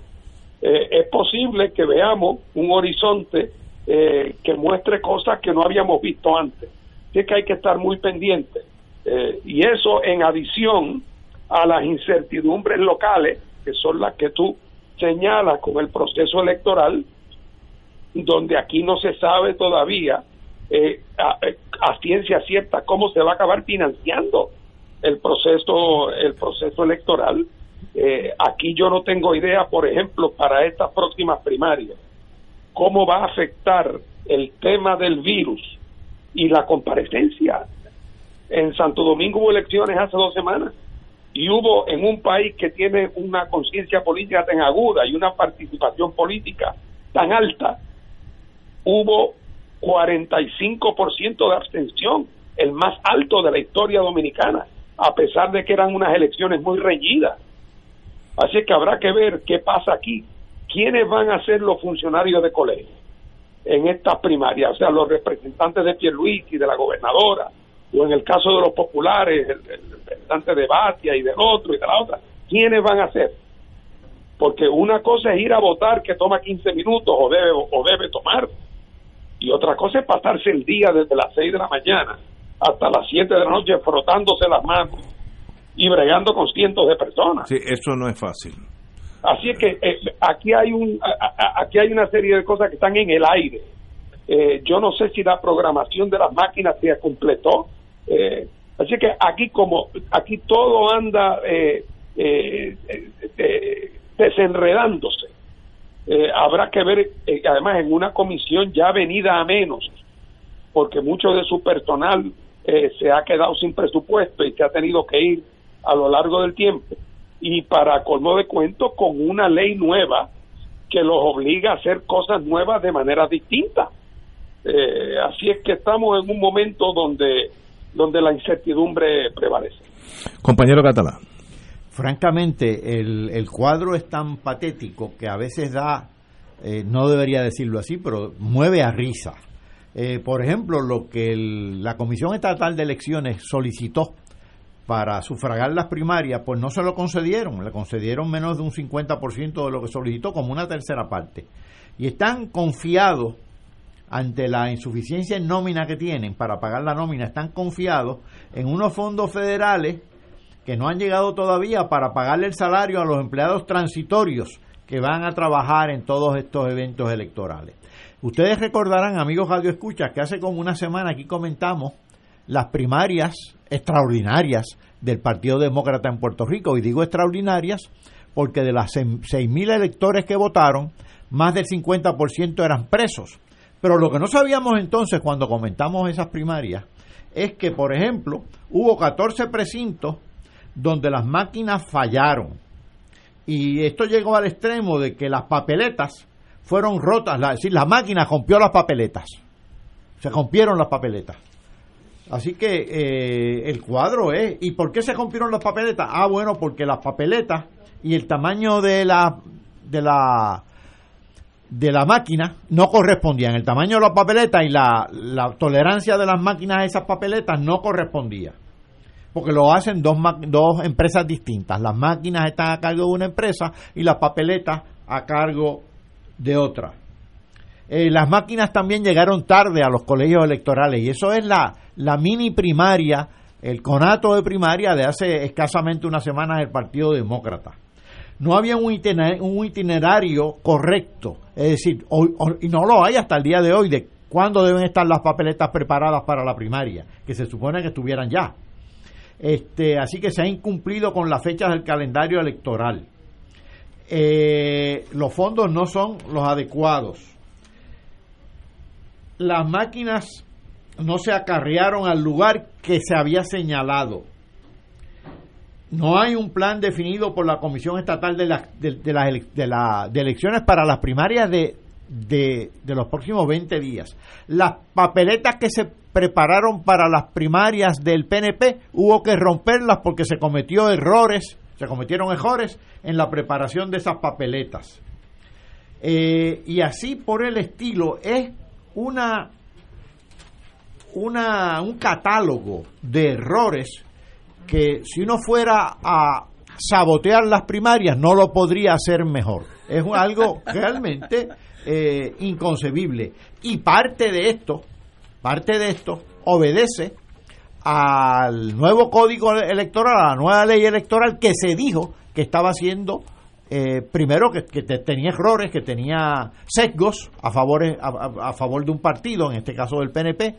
eh, es posible que veamos un horizonte eh, que muestre cosas que no habíamos visto antes. Así que hay que estar muy pendiente. Eh, y eso en adición a las incertidumbres locales, que son las que tú señalas con el proceso electoral, donde aquí no se sabe todavía eh, a, ciencia cierta cómo se va a acabar financiando el proceso el proceso electoral eh, aquí yo no tengo idea por ejemplo para estas próximas primarias cómo va a afectar el tema del virus y la comparecencia en Santo Domingo hubo elecciones hace dos semanas y hubo en un país que tiene una conciencia política tan aguda y una participación política tan alta hubo 45% de abstención, el más alto de la historia dominicana, a pesar de que eran unas elecciones muy reñidas. Así que habrá que ver qué pasa aquí. ¿Quiénes van a ser los funcionarios de colegio en estas primarias? O sea, los representantes de y de la gobernadora, o en el caso de los populares, el, representante de Batia y del otro y de la otra. ¿Quiénes van a ser? Porque una cosa es ir a votar que toma 15 minutos o debe, o debe tomar y otra cosa es pasarse el día desde las 6 de la mañana hasta las 7 de la noche frotándose las manos y bregando con cientos de personas. Sí, eso no es fácil. Así es que eh, aquí hay un aquí hay una serie de cosas que están en el aire. Eh, yo no sé si la programación de las máquinas se completó. Eh, así que aquí como aquí todo anda desenredándose. Eh, habrá que ver, además, en una comisión ya venida a menos, porque mucho de su personal eh, se ha quedado sin presupuesto y se ha tenido que ir a lo largo del tiempo. Y para colmo de cuento, con una ley nueva que los obliga a hacer cosas nuevas de manera distinta. así es que estamos en un momento donde, donde la incertidumbre prevalece. Compañero Catalán francamente, el, el, cuadro es tan patético que a veces da, eh, no debería decirlo así, pero mueve a risa. Eh, por ejemplo, lo que la Comisión Estatal de Elecciones solicitó para sufragar las primarias, pues no se lo concedieron, le concedieron menos de un 50% de lo que solicitó, como una tercera parte. Y están confiados ante la insuficiencia en nómina que tienen para pagar la nómina, están confiados en unos fondos federales que no han llegado todavía para pagarle el salario a los empleados transitorios que van a trabajar en todos estos eventos electorales. Ustedes recordarán, amigos Radio Escuchas, que hace como una semana aquí comentamos las primarias extraordinarias del Partido Demócrata en Puerto Rico. Y digo extraordinarias porque de las 6.000 electores que votaron, más del 50% eran presos. Pero lo que no sabíamos entonces cuando comentamos esas primarias es que, por ejemplo, hubo 14 precintos donde las máquinas fallaron. Y esto llegó al extremo de que las papeletas fueron rotas, es decir, la máquina rompió las papeletas. Se rompieron las papeletas. Así que eh, el cuadro es. ¿Y por qué se rompieron las papeletas? Ah, bueno, porque las papeletas y el tamaño de la de la de la máquina no correspondían. El tamaño de las papeletas y la, la tolerancia de las máquinas a esas papeletas no correspondía. Porque lo hacen dos, dos empresas distintas. Las máquinas están a cargo de una empresa y las papeletas a cargo de otra. Eh, las máquinas también llegaron tarde a los colegios electorales y eso es la, la mini primaria, el conato de primaria de hace escasamente una semana del Partido Demócrata. No había un itinerario, un itinerario correcto, es decir, y no lo hay hasta el día de hoy de cuándo deben estar las papeletas preparadas para la primaria, que se supone que estuvieran ya. Este, así que se ha incumplido con las fechas del calendario electoral. Eh, los fondos no son los adecuados las máquinas no se acarrearon al lugar que se había señalado. No hay un plan definido por la Comisión Estatal de, de, las elecciones para las primarias de, de, los próximos 20 días. Las papeletas que se prepararon para las primarias del PNP hubo que romperlas porque se cometió errores, se cometieron errores en la preparación de esas papeletas. Eh, y así por el estilo es una, una, un catálogo de errores que si uno fuera a sabotear las primarias no lo podría hacer mejor. Es algo realmente eh, inconcebible. Y parte de esto, parte de esto obedece al nuevo código electoral, a la nueva ley electoral que se dijo que estaba siendo eh, primero que, tenía errores, que tenía sesgos a favor, a, favor de un partido, en este caso del PNP,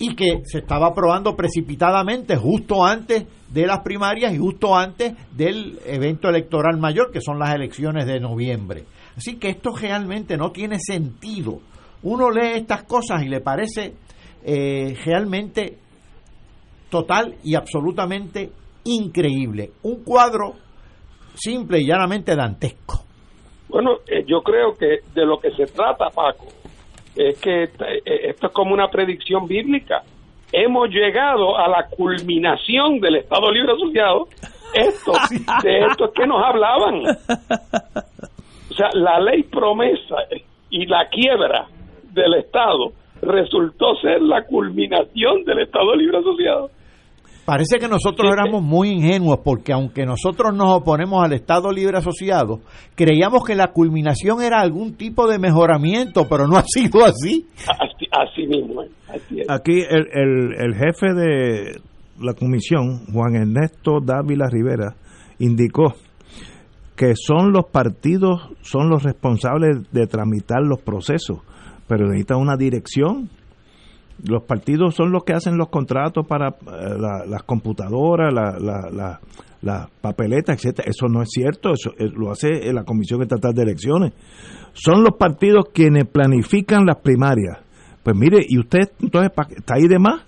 y que se estaba aprobando precipitadamente justo antes de las primarias y justo antes del evento electoral mayor, que son las elecciones de noviembre. Así que esto realmente no tiene sentido. Uno lee estas cosas y le parece eh, realmente total y absolutamente increíble. Un cuadro simple y llanamente dantesco. Bueno, eh, yo creo que de lo que se trata, Paco, es que eh, esto es como una predicción bíblica. Hemos llegado a la culminación del Estado Libre Asociado. Esto, <laughs> de esto es que nos hablaban. O sea, la ley promesa y la quiebra del Estado resultó ser la culminación del Estado Libre Asociado. Parece que nosotros éramos muy ingenuos porque aunque nosotros nos oponemos al Estado Libre Asociado, creíamos que la culminación era algún tipo de mejoramiento, pero no ha sido así. Así, mismo. Aquí el, el, jefe de la comisión, Juan Ernesto Dávila Rivera, indicó que son los partidos, son los responsables de tramitar los procesos, pero necesita una dirección los partidos son los que hacen los contratos para eh, las computadoras, las la, papeletas, etcétera. Eso no es cierto, eso eh, lo hace la Comisión Estatal de Elecciones. Son los partidos quienes planifican las primarias. Pues mire, ¿y usted entonces está ahí de más?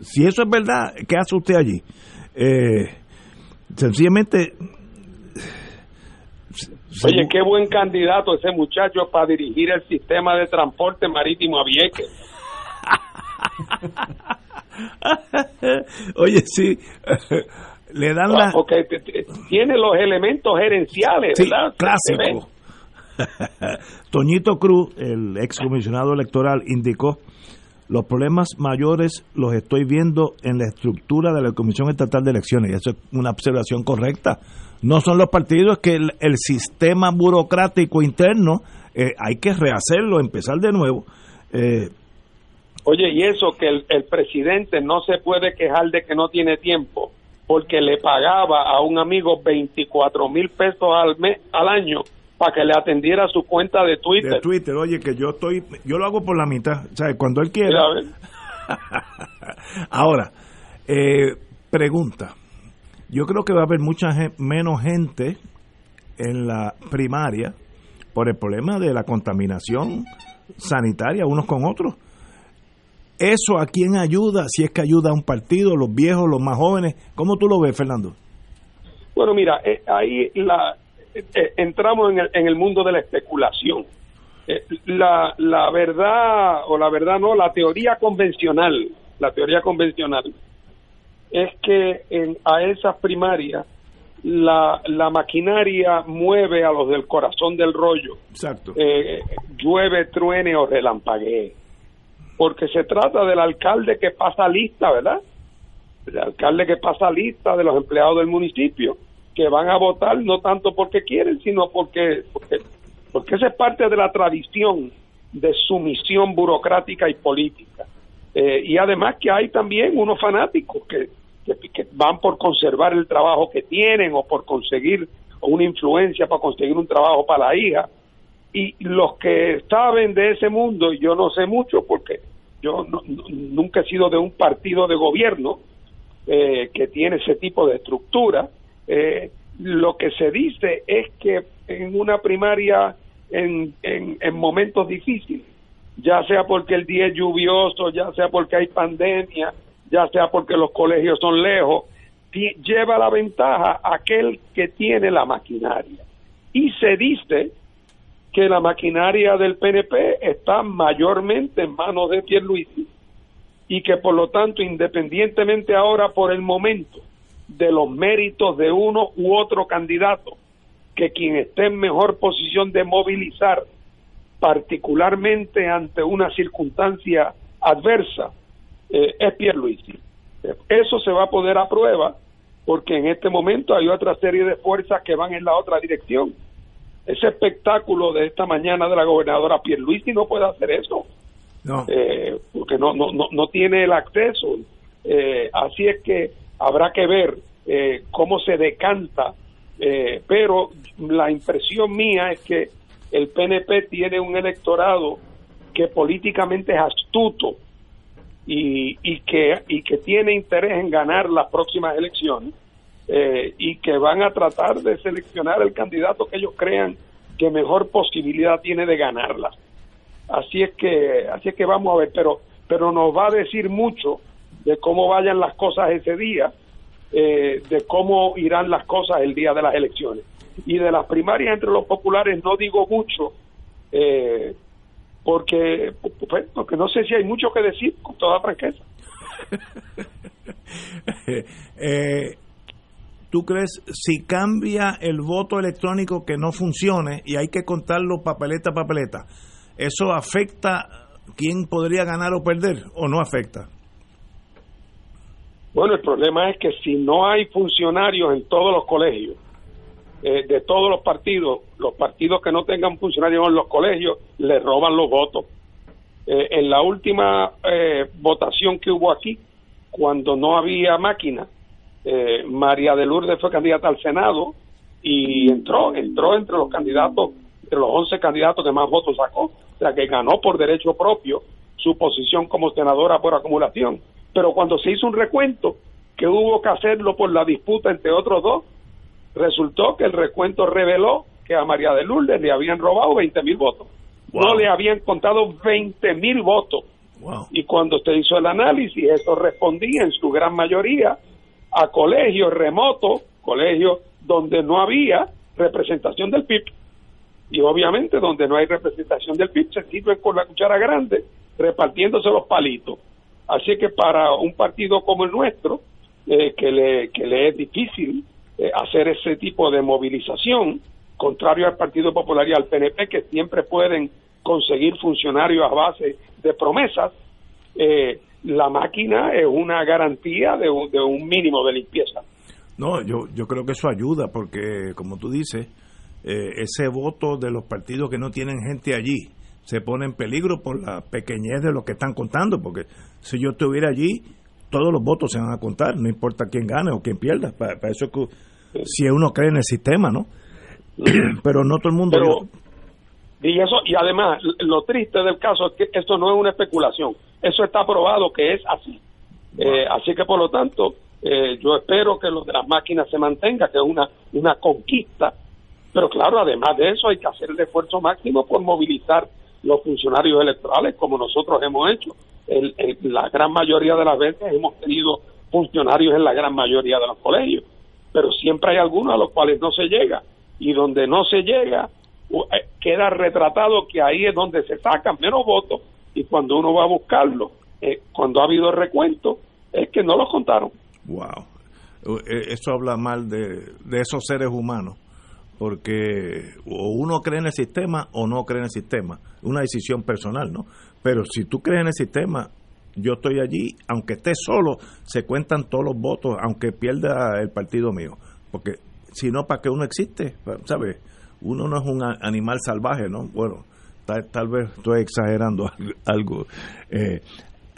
Si eso es verdad, ¿qué hace usted allí? Eh, sencillamente... Oye, qué buen candidato ese muchacho para dirigir el sistema de transporte marítimo a Vieques. <laughs> Oye, sí. <laughs> Le dan la. Porque tiene los elementos gerenciales, sí, Clásico. <laughs> Toñito Cruz, el excomisionado electoral, indicó: los problemas mayores los estoy viendo en la estructura de la Comisión Estatal de Elecciones. Y eso es una observación correcta. No son los partidos, que el, sistema burocrático interno eh, hay que rehacerlo, empezar de nuevo. Eh, Oye, y eso que el, presidente no se puede quejar de que no tiene tiempo, porque le pagaba a un amigo 24 mil pesos al, mes, al año para que le atendiera su cuenta de Twitter. De Twitter, oye, que yo estoy, yo lo hago por la mitad, ¿sabes? Cuando él quiera. <laughs> Ahora, eh, pregunta, Yo creo que va a haber mucha menos gente en la primaria por el problema de la contaminación sanitaria unos con otros. ¿Eso a quién ayuda? Si es que ayuda a un partido, los viejos, los más jóvenes. ¿Cómo tú lo ves, Fernando? Bueno, mira, eh, ahí la, eh, eh, entramos en el, en el mundo de la especulación. la, la verdad, o la verdad no, la teoría convencional, la teoría convencional es que en, a esas primarias la, la maquinaria mueve a los del corazón del rollo. Exacto. llueve, truene o relampaguee porque se trata del alcalde que pasa lista, ¿verdad? El alcalde que pasa lista de los empleados del municipio, que van a votar no tanto porque quieren, sino porque, porque, porque esa es parte de la tradición de sumisión burocrática y política. Eh, y además que hay también unos fanáticos que, que, van por conservar el trabajo que tienen o por conseguir una influencia para conseguir un trabajo para la hija. Y los que saben de ese mundo, yo no sé mucho porque yo nunca he sido de un partido de gobierno eh, que tiene ese tipo de estructura. Eh, lo que se dice es que en una primaria en, en, en, momentos difíciles, ya sea porque el día es lluvioso, ya sea porque hay pandemia, ya sea porque los colegios son lejos, lleva la ventaja aquel que tiene la maquinaria. Y se dice que la maquinaria del PNP está mayormente en manos de Pierluisi y que por lo tanto, independientemente ahora por el momento de los méritos de uno u otro candidato, que quien esté en mejor posición de movilizar, particularmente ante una circunstancia adversa, eh, es Pierluisi. Eso se va a poder a prueba porque en este momento hay otra serie de fuerzas que van en la otra dirección ese espectáculo de esta mañana de la gobernadora Pierluisi no puede hacer eso. No. Eh, porque no, no, no, no tiene el acceso. Eh, así es que habrá que ver eh, cómo se decanta, pero la impresión mía es que el PNP tiene un electorado que políticamente es astuto y, y, que, y que tiene interés en ganar las próximas elecciones eh, y que van a tratar de seleccionar el candidato que ellos crean que mejor posibilidad tiene de ganarla. Así es que, así es que vamos a ver, pero, pero nos va a decir mucho de cómo vayan las cosas ese día, eh, de cómo irán las cosas el día de las elecciones. Y de las primarias entre los populares no digo mucho, eh, porque, porque no sé si hay mucho que decir, con toda franqueza. <laughs> eh, ¿Tú crees si cambia el voto electrónico que no funcione y hay que contarlo papeleta a papeleta, eso afecta quién podría ganar o perder o no afecta? Bueno, el problema es que si no hay funcionarios en todos los colegios, eh, de todos los partidos, los partidos que no tengan funcionarios en los colegios le roban los votos. Eh, en la última eh, votación que hubo aquí, cuando no había máquina, eh, María de Lourdes fue candidata al Senado y entró, entró entre los candidatos, entre los 11 candidatos que más votos sacó, o sea que ganó por derecho propio su posición como senadora por acumulación. Pero cuando se hizo un recuento, que hubo que hacerlo por la disputa entre otros dos, resultó que el recuento reveló que a María de Lourdes le habían robado 20 mil votos. No le habían contado 20 mil votos. Y cuando se hizo el análisis, eso respondía en su gran mayoría a colegios remotos, colegios donde no había representación del PIB. Y obviamente donde no hay representación del PIB se sirve con la cuchara grande repartiéndose los palitos. Así que para un partido como el nuestro, eh, que, le, que le es difícil eh, hacer ese tipo de movilización, contrario al Partido Popular y al PNP, que siempre pueden conseguir funcionarios a base de promesas, eh, la máquina es una garantía de un, de un mínimo de limpieza. No, yo, yo creo que eso ayuda porque, como tú dices, eh, ese voto de los partidos que no tienen gente allí se pone en peligro por la pequeñez de lo que están contando, porque si yo estuviera allí, todos los votos se van a contar, no importa quién gane o quién pierda, para, eso es que si uno cree en el sistema, ¿no? <clears throat> Pero no todo el mundo... y eso y además lo triste del caso es que esto no es una especulación. Eso está probado que es así. Eh, así que por lo tanto, Eh, yo espero que lo de las máquinas se mantenga, que es una, una conquista, pero claro, además de eso hay que hacer el esfuerzo máximo por movilizar los funcionarios electorales, como nosotros hemos hecho. El, la gran mayoría de las veces hemos tenido funcionarios en la gran mayoría de los colegios, pero siempre hay algunos a los cuales no se llega, y donde no se llega, queda retratado que ahí es donde se sacan menos votos, y cuando uno va a buscarlo, eh, cuando ha habido recuento, es que no los contaron. Wow. E, eso habla mal de, de esos seres humanos, porque o uno cree en el sistema o no cree en el sistema. Una decisión personal, ¿no? Pero si tú crees en el sistema, yo estoy allí, aunque esté solo, se cuentan todos los votos, aunque pierda el partido mío. Porque si no, ¿para qué uno existe? ¿Sabes? Uno no es un animal salvaje, ¿no? Bueno, tal, vez estoy exagerando <laughs> algo. Eh,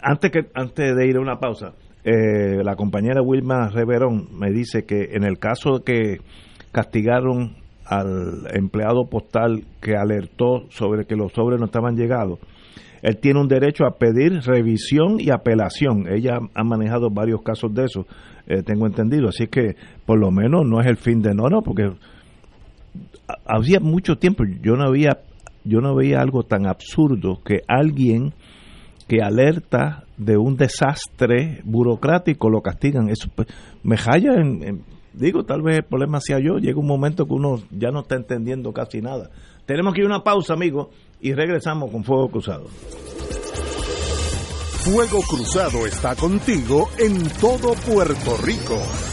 antes, que, antes de ir a una pausa, eh, la compañera Wilma Reverón me dice que en el caso que castigaron al empleado postal que alertó sobre que los sobres no estaban llegados, él tiene un derecho a pedir revisión y apelación. Ella ha manejado varios casos de eso, eh, tengo entendido. Así que por lo menos no es el fin de no, no, porque había mucho tiempo yo no había yo no veía algo tan absurdo que alguien que alerta de un desastre burocrático lo castigan. Eso pues, me halla en, digo, tal vez el problema sea yo. Llega un momento que uno ya no está entendiendo casi nada. Tenemos que ir a una pausa, amigo, y regresamos con Fuego Cruzado. Fuego Cruzado está contigo en todo Puerto Rico.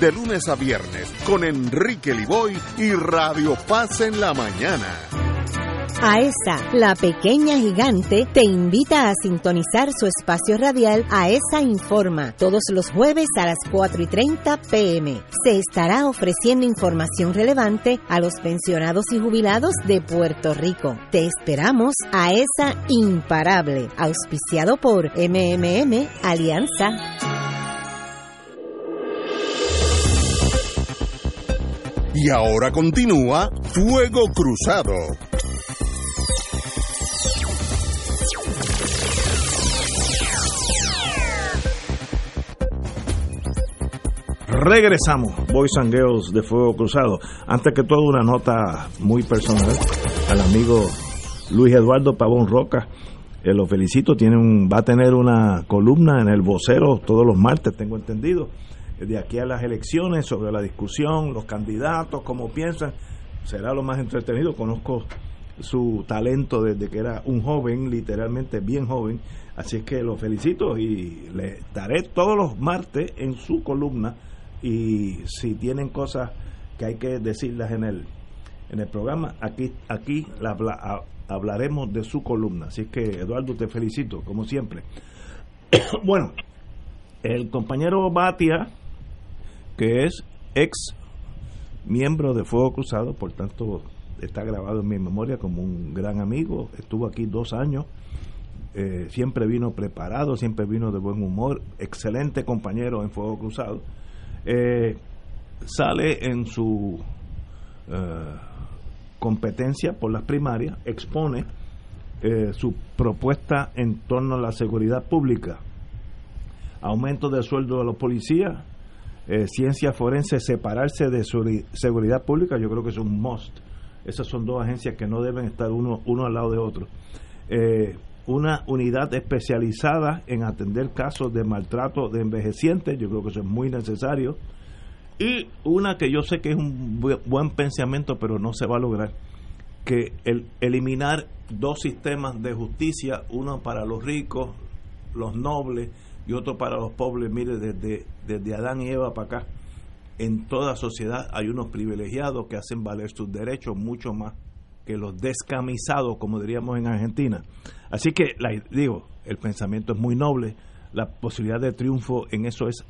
de lunes a viernes con Enrique Liboy y Radio Paz en la mañana. AESA, la pequeña gigante, te invita a sintonizar su espacio radial AESA Informa todos los jueves a las 4 y 30 pm. Se estará ofreciendo información relevante a los pensionados y jubilados de Puerto Rico. Te esperamos AESA Imparable, auspiciado por MMM Alianza. Y ahora continúa Fuego Cruzado. Regresamos, Boys and Girls de Fuego Cruzado. Antes que todo, una nota muy personal al amigo Luis Eduardo Pavón Roca. Eh, lo felicito, tiene un, va a tener una columna en el vocero todos los martes, tengo entendido de aquí a las elecciones sobre la discusión, los candidatos, cómo piensan, será lo más entretenido. Conozco su talento desde que era un joven, literalmente bien joven, así que lo felicito y le daré todos los martes en su columna y si tienen cosas que hay que decirlas en el en el programa, aquí aquí la, hablaremos de su columna. Así que Eduardo te felicito como siempre. <coughs> bueno, el compañero Batia que es ex miembro de Fuego Cruzado, por tanto está grabado en mi memoria como un gran amigo, estuvo aquí dos años, eh, siempre vino preparado, siempre vino de buen humor, excelente compañero en Fuego Cruzado, eh, sale en su eh, competencia por las primarias, expone eh, su propuesta en torno a la seguridad pública. Aumento del sueldo de los policías, eh, ciencia forense, separarse de seguridad pública, yo creo que es un must. Esas son dos agencias que no deben estar uno, uno al lado de otro. Eh, una unidad especializada en atender casos de maltrato de envejecientes, yo creo que eso es muy necesario. Y una que yo sé que es un buen pensamiento, pero no se va a lograr, que el eliminar dos sistemas de justicia, uno para los ricos, los nobles, y otro para los pobres. Mire, desde, desde Adán y Eva para acá, en toda sociedad hay unos privilegiados que hacen valer sus derechos mucho más que los descamisados, como diríamos en Argentina. Así que, digo, el pensamiento es muy noble, la posibilidad de triunfo en eso es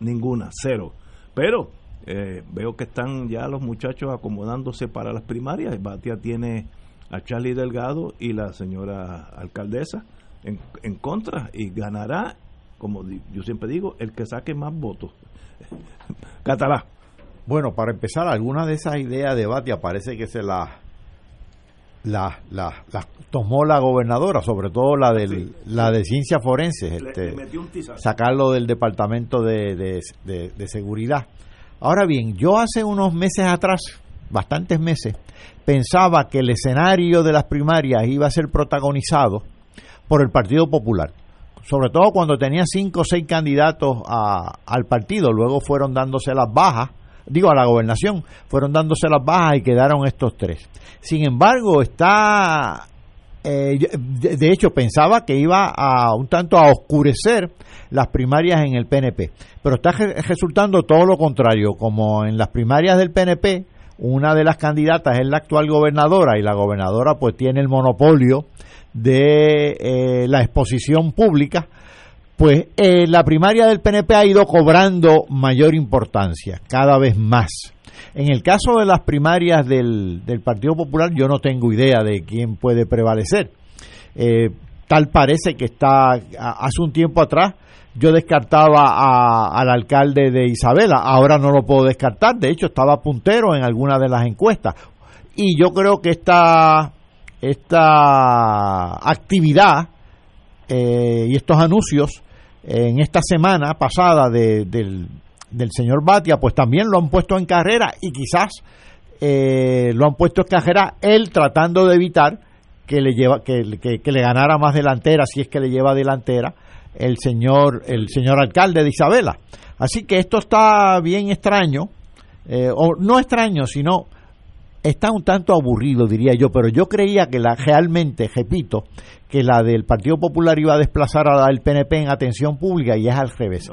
ninguna, cero. Pero eh, veo que están ya los muchachos acomodándose para las primarias. Batia tiene a Charlie Delgado y la señora alcaldesa en, en contra y ganará, como yo siempre digo, el que saque más votos. <laughs> Catalá. Bueno, para empezar, alguna de esas ideas de Batia parece que se las la, la, la, tomó la gobernadora, sobre todo la, del, la de ciencia forense, este, sacarlo del departamento de, de, seguridad. Ahora bien, yo hace unos meses atrás, bastantes meses, pensaba que el escenario de las primarias iba a ser protagonizado por el Partido Popular, sobre todo cuando tenía cinco o seis candidatos a, al partido, luego fueron dándose las bajas digo a la gobernación, fueron dándose las bajas y quedaron estos tres. Sin embargo, está, eh, de, hecho pensaba que iba a un tanto a oscurecer las primarias en el PNP, pero está resultando todo lo contrario, como en las primarias del PNP, una de las candidatas es la actual gobernadora y la gobernadora pues tiene el monopolio de eh, la exposición pública, pues eh, la primaria del PNP ha ido cobrando mayor importancia, cada vez más. En el caso de las primarias del, Partido Popular, yo no tengo idea de quién puede prevalecer. Eh, tal parece que está, hace un tiempo atrás, yo descartaba al alcalde de Isabela, ahora no lo puedo descartar, de hecho estaba puntero en alguna de las encuestas. Y yo creo que esta, esta actividad eh, y estos anuncios en esta semana pasada del, del, señor Batia, pues también lo han puesto en carrera y quizás eh, lo han puesto en carrera él tratando de evitar que le lleva que, que, le ganara más delantera si es que le lleva delantera el señor el señor alcalde de Isabela. Así que esto está bien extraño eh, o no extraño sino está un tanto aburrido, diría yo, pero yo creía que la realmente, repito, que la del Partido Popular iba a desplazar a la del PNP en atención pública y es al revés.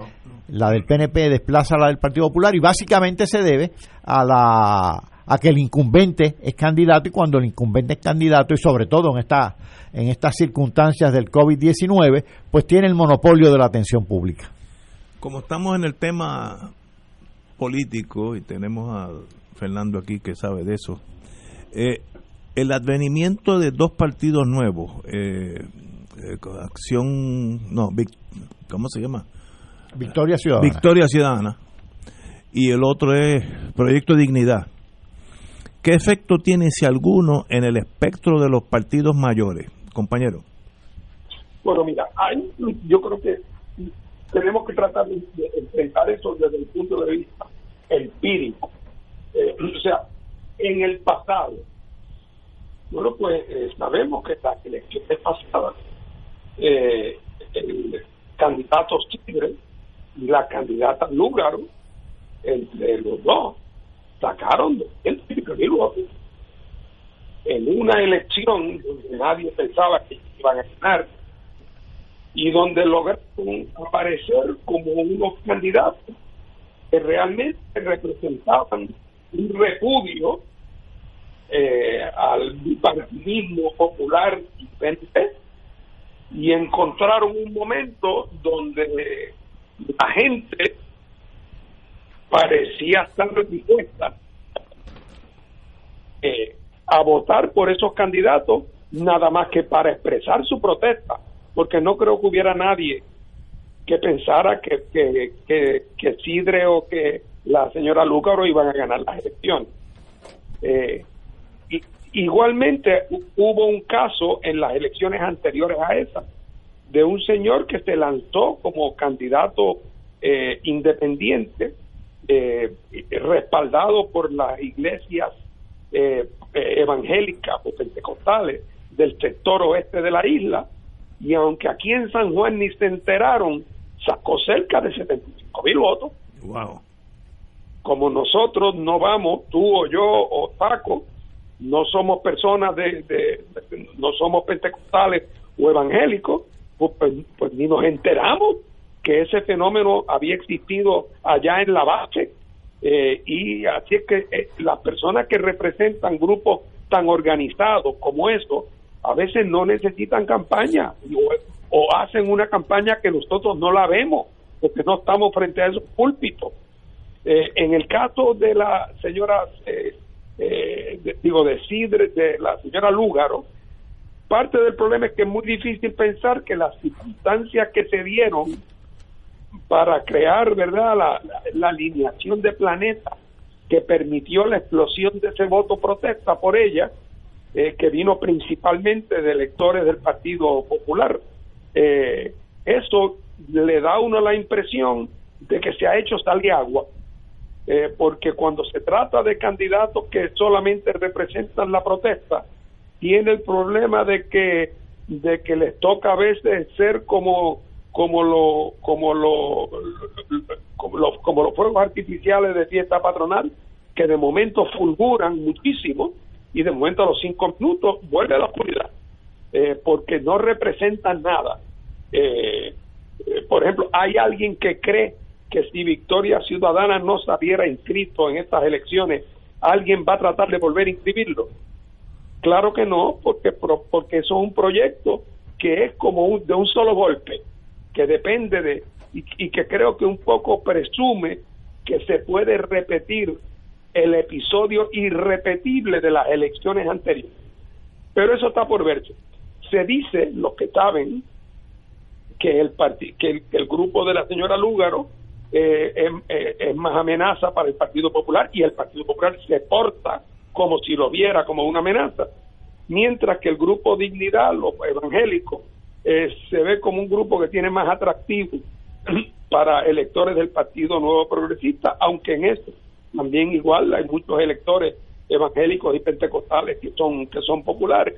La del PNP desplaza a la del Partido Popular y básicamente se debe a la a que el incumbente es candidato y cuando el incumbente es candidato y sobre todo en esta en estas circunstancias del COVID-19, pues tiene el monopolio de la atención pública. Como estamos en el tema político y tenemos a Fernando aquí que sabe de eso. Eh, el advenimiento de dos partidos nuevos, eh, eh, Acción, no, ¿cómo se llama? Victoria Ciudadana. Victoria Ciudadana. Y el otro es Proyecto Dignidad. ¿Qué efecto tiene, si alguno, en el espectro de los partidos mayores, compañero? Bueno, mira, hay, yo creo que tenemos que tratar de enfrentar eso desde el punto de vista empírico eh, o sea, en el pasado, bueno, pues eh, sabemos que las elecciones pasadas, eh, el candidato Tigre y la candidata Lúgaro, entre los dos, sacaron 200 mil en una elección donde nadie pensaba que iban a ganar y donde lograron aparecer como unos candidatos que realmente representaban un repudio eh, al bipartidismo popular y encontraron un momento donde la gente parecía estar dispuesta eh, a votar por esos candidatos nada más que para expresar su protesta, porque no creo que hubiera nadie que pensara que, que, que, que Sidre o que la señora Lúcaro iban a ganar las elecciones. Eh, y, igualmente hubo un caso en las elecciones anteriores a esa de un señor que se lanzó como candidato eh, independiente, eh, respaldado por las iglesias eh, evangélicas o pentecostales del sector oeste de la isla, y aunque aquí en San Juan ni se enteraron, sacó cerca de 75 mil votos. Wow. Como nosotros no vamos, tú o yo o Paco, no somos personas de, no somos pentecostales o evangélicos, pues, pues, pues, ni nos enteramos que ese fenómeno había existido allá en la base. Eh, y así es que eh, las personas que representan grupos tan organizados como estos, a veces no necesitan campaña o, hacen una campaña que nosotros no la vemos porque no estamos frente a esos púlpitos. Eh, en el caso de la señora, digo, de Sidre, de la señora Lúgaro, Parte del problema es que es muy difícil pensar que las circunstancias que se dieron para crear, ¿verdad?, la, alineación de planeta que permitió la explosión de ese voto protesta por ella, eh, que vino principalmente de electores del Partido Popular. Eh, eso le da a uno la impresión de que se ha hecho sal de agua, eh, porque cuando se trata de candidatos que solamente representan la protesta, tiene el problema de que de que les toca a veces ser como como lo como lo como los como los fuegos artificiales de fiesta patronal que de momento fulguran muchísimo y de momento a los cinco minutos vuelve a la oscuridad eh, porque no representan nada. Eh, eh, por ejemplo hay alguien que cree que si Victoria Ciudadana no se hubiera inscrito en estas elecciones alguien va a tratar de volver a inscribirlo Claro que no, porque, porque eso es un proyecto que es como de un solo golpe, que depende de, y, que creo que un poco presume que se puede repetir el episodio irrepetible de las elecciones anteriores. Pero eso está por verse. Se dice, los que saben, que el, que el, grupo de la señora Lúgaro eh, es, eh, es, más amenaza para el Partido Popular y el Partido Popular se porta como si lo viera como una amenaza, mientras que el grupo Dignidad, los evangélicos, eh, se ve como un grupo que tiene más atractivo <clears throat> para electores del Partido Nuevo Progresista, aunque en eso también igual hay muchos electores evangélicos y pentecostales que son que son populares.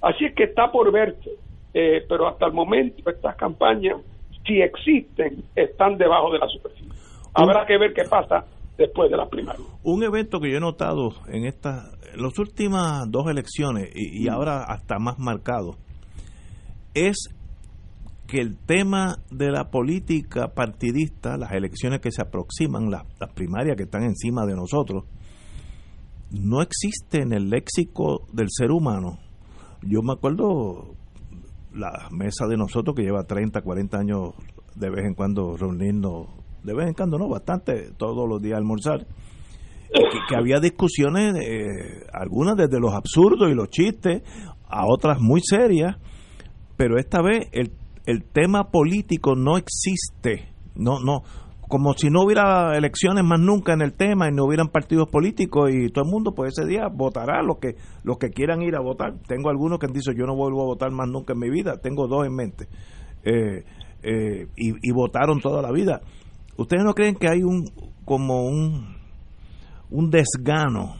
Así es que está por verse, eh, pero hasta el momento estas campañas, si existen, están debajo de la superficie. Habrá que ver qué pasa después de las primarias. Un evento que yo he notado en estas las últimas dos elecciones y, ahora hasta más marcado es que el tema de la política partidista, las elecciones que se aproximan, las, primarias que están encima de nosotros, no existe en el léxico del ser humano. Yo me acuerdo la mesa de nosotros que lleva 30, 40 años de vez en cuando reunirnos de vez en cuando, no, bastante, todos los días almorzar, que, había discusiones, eh, algunas desde los absurdos y los chistes, a otras muy serias, pero esta vez el, el tema político no existe, no, no, como si no hubiera elecciones más nunca en el tema y no hubieran partidos políticos y todo el mundo pues ese día votará los que los que quieran ir a votar. Tengo algunos que han dicho yo no vuelvo a votar más nunca en mi vida. Tengo dos en mente. Eh, eh, y, y, votaron toda la vida. ¿Ustedes no creen que hay un como un, un desgano,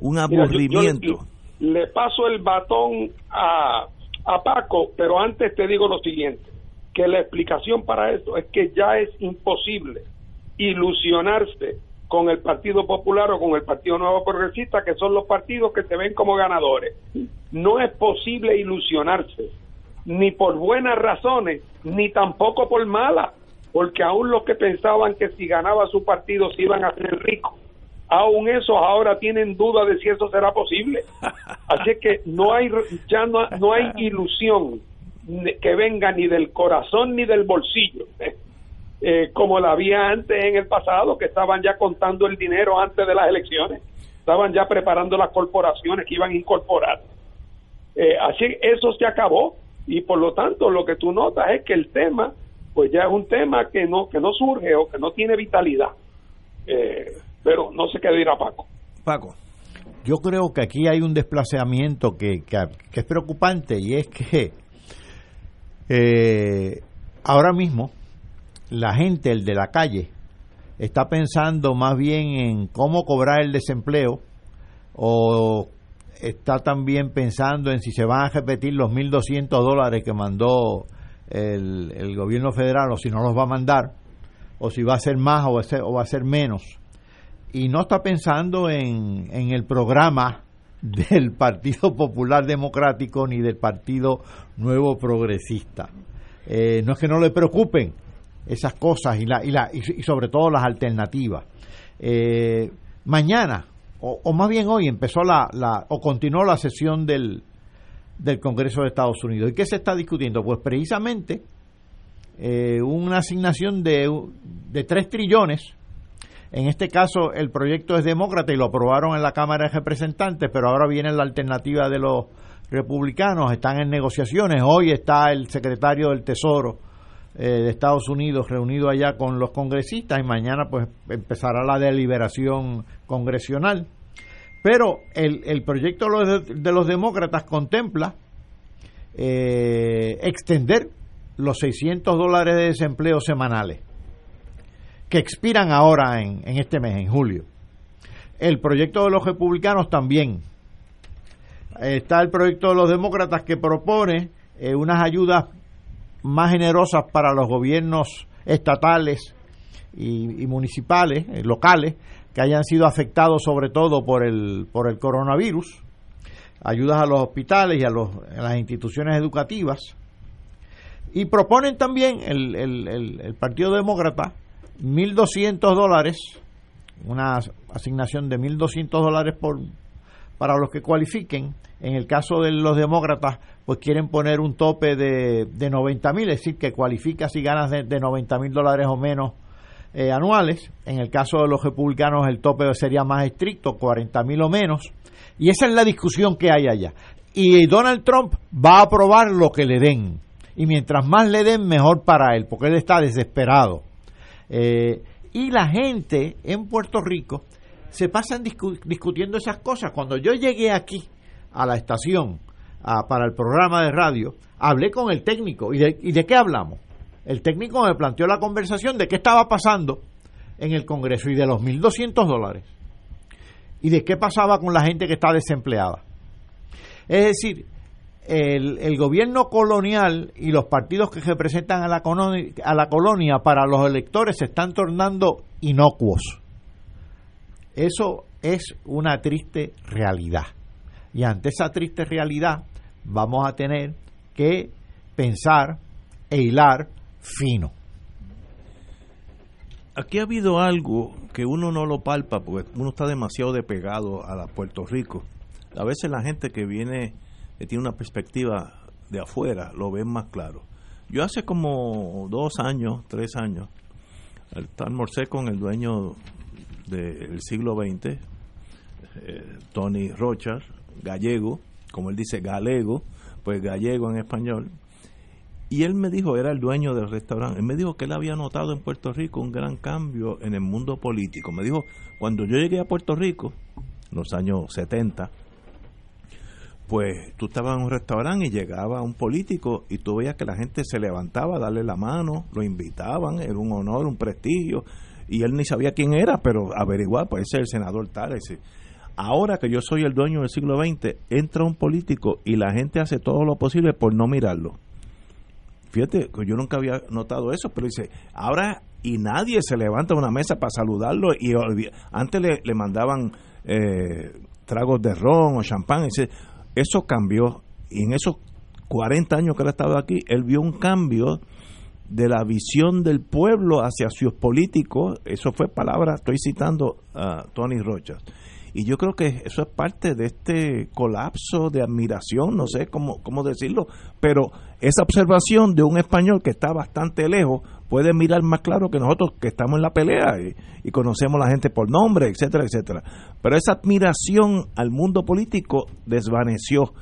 un aburrimiento? le paso el batón a, a Paco, pero antes te digo lo siguiente, que la explicación para esto es que ya es imposible ilusionarse con el Partido Popular o con el Partido Nuevo Progresista, que son los partidos que se ven como ganadores. No es posible ilusionarse, ni por buenas razones, ni tampoco por malas porque aún los que pensaban que si ganaba su partido se iban a hacer ricos, aún esos ahora tienen duda de si eso será posible. <laughs> Así que no hay ya no, no hay ilusión que venga ni del corazón ni del bolsillo, eh, como la había antes en el pasado, que estaban ya contando el dinero antes de las elecciones, estaban ya preparando las corporaciones que iban a incorporar. Eh, así eso se acabó y por lo tanto lo que tú notas es que el tema pues ya es un tema que no que no surge o que no tiene vitalidad. Eh, pero no sé qué dirá Paco. Paco. yo creo que aquí hay un desplazamiento que, que, es preocupante y es que eh, ahora mismo la gente, el de la calle, está pensando más bien en cómo cobrar el desempleo o está también pensando en si se van a repetir los 1.200 dólares que mandó el, el, gobierno federal o si no los va a mandar o si va a ser más o va a ser, o va a ser menos. Y no está pensando en, en el programa del Partido Popular Democrático ni del Partido Nuevo Progresista. Eh, no es que no le preocupen esas cosas y, la, y, la, y sobre todo las alternativas. Eh, mañana, o, más bien hoy, empezó la, la, o continuó la sesión del, del Congreso de Estados Unidos. ¿Y qué se está discutiendo? Pues precisamente eh, una asignación de, de 3 trillones en este caso, el proyecto es demócrata y lo aprobaron en la Cámara de Representantes, pero ahora viene la alternativa de los republicanos, están en negociaciones. Hoy está el secretario del Tesoro eh, de Estados Unidos reunido allá con los congresistas y mañana pues empezará la deliberación congresional. Pero el, el proyecto de los demócratas contempla eh, extender los 600 dólares de desempleo semanales que expiran ahora en, este mes, en julio. El proyecto de los republicanos también. Está el proyecto de los demócratas que propone eh, unas ayudas más generosas para los gobiernos estatales y, municipales, eh, locales, que hayan sido afectados sobre todo por el, por el coronavirus, ayudas a los hospitales y a, los, a las instituciones educativas. Y proponen también el, el, el Partido Demócrata 1.200 dólares, una asignación de 1.200 dólares por, para los que cualifiquen. En el caso de los demócratas, pues quieren poner un tope de, de 90 mil, es decir, que cualifica si ganas de, de 90 mil dólares o menos eh, anuales. En el caso de los republicanos, el tope sería más estricto, 40 mil o menos. Y esa es la discusión que hay allá. Y Donald Trump va a aprobar lo que le den. Y mientras más le den, mejor para él, porque él está desesperado. Eh, y la gente en Puerto Rico se pasan discutiendo esas cosas. Cuando yo llegué aquí a la estación para el programa de radio, hablé con el técnico. ¿Y de, ¿Y de qué hablamos? El técnico me planteó la conversación de qué estaba pasando en el Congreso y de los 1.200 dólares. Y de qué pasaba con la gente que está desempleada. Es decir, el, gobierno colonial y los partidos que representan a la, colonia para los electores se están tornando inocuos. Eso es una triste realidad. Y ante esa triste realidad vamos a tener que pensar e hilar fino. Aquí ha habido algo que uno no lo palpa porque uno está demasiado despegado a Puerto Rico. A veces la gente que viene que tiene una perspectiva de afuera lo ven más claro. Yo hace como dos años, tres años, almorcé con el dueño del siglo XX, eh, Tony Rochas, gallego, como él dice, galego, pues gallego en español, y él me dijo, era el dueño del restaurante, él me dijo que él había notado en Puerto Rico un gran cambio en el mundo político. Me dijo, cuando yo llegué a Puerto Rico, en los años 70, pues tú estabas en un restaurante y llegaba un político y tú veías que la gente se levantaba a darle la mano, lo invitaban, era un honor, un prestigio, y él ni sabía quién era, pero averiguar, pues ese es el senador tal. Ahora que yo soy el dueño del siglo XX, entra un político y la gente hace todo lo posible por no mirarlo. Fíjate, yo nunca había notado eso, pero dice, ahora y nadie se levanta a una mesa para saludarlo y antes le, le mandaban eh, tragos de ron o champán y dice, eso cambió y en esos 40 años que él ha estado aquí, él vio un cambio de la visión del pueblo hacia sus políticos. Eso fue palabra, estoy citando a Tony Rochas. Y yo creo que eso es parte de este colapso de admiración, no sé cómo, cómo decirlo, pero esa observación de un español que está bastante lejos puede mirar más claro que nosotros que estamos en la pelea y, conocemos a la gente por nombre, etcétera, etcétera. Pero esa admiración al mundo político desvaneció.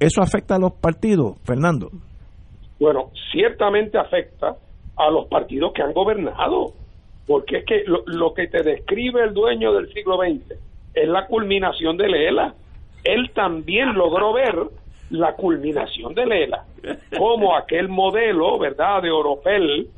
¿Eso afecta a los partidos, Fernando? Bueno, ciertamente afecta a los partidos que han gobernado, porque es que lo, lo que te describe el dueño del siglo XX es la culminación de Lela. Él también logró ver la culminación de Lela, como aquel modelo, ¿verdad?, de Oropel,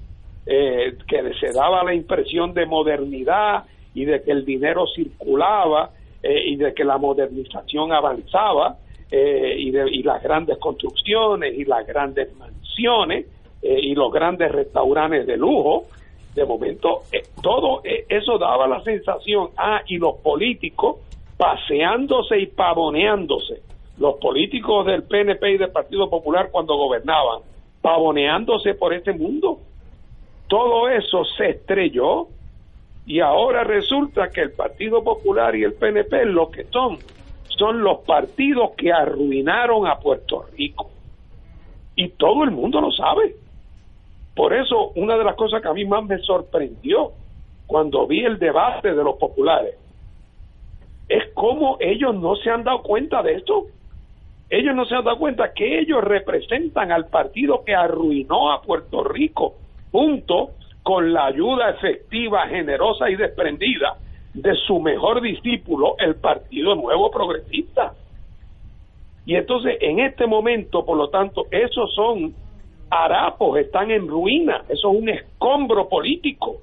eh, que se daba la impresión de modernidad y de que el dinero circulaba eh, y de que la modernización avanzaba eh, y, de, y las grandes construcciones y las grandes mansiones y los grandes restaurantes de lujo, de momento todo eso daba la sensación, ah, y los políticos paseándose y pavoneándose los políticos del PNP y del Partido Popular cuando gobernaban, pavoneándose por este mundo. Todo eso se estrelló y ahora resulta que el Partido Popular y el PNP lo que son son los partidos que arruinaron a Puerto Rico. Y todo el mundo lo sabe. Por eso, una de las cosas que a mí más me sorprendió cuando vi el debate de los populares es cómo ellos no se han dado cuenta de esto. Ellos no se han dado cuenta que ellos representan al partido que arruinó a Puerto Rico, junto con la ayuda efectiva, generosa y desprendida de su mejor discípulo, el Partido Nuevo Progresista. Y entonces, en este momento, por lo tanto, esos son harapos, están en ruina, eso es un escombro político.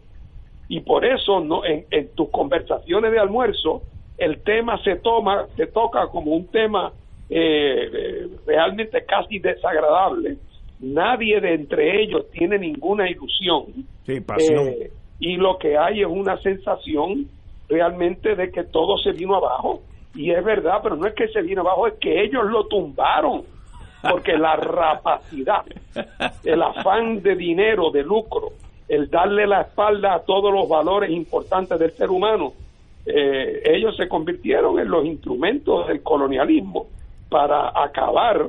Y por eso, no, en, en tus conversaciones de almuerzo, el tema se toma, se toca como un tema eh, eh, realmente casi desagradable. Nadie de entre ellos tiene ninguna ilusión. Eh, y lo que hay es una sensación realmente de que todo se vino abajo. Y es verdad, pero no es que se vino abajo, es que ellos lo tumbaron. Porque la <laughs> rapacidad, el afán de dinero, de lucro, el darle la espalda a todos los valores importantes del ser humano, eh, ellos se convirtieron en los instrumentos del colonialismo para acabar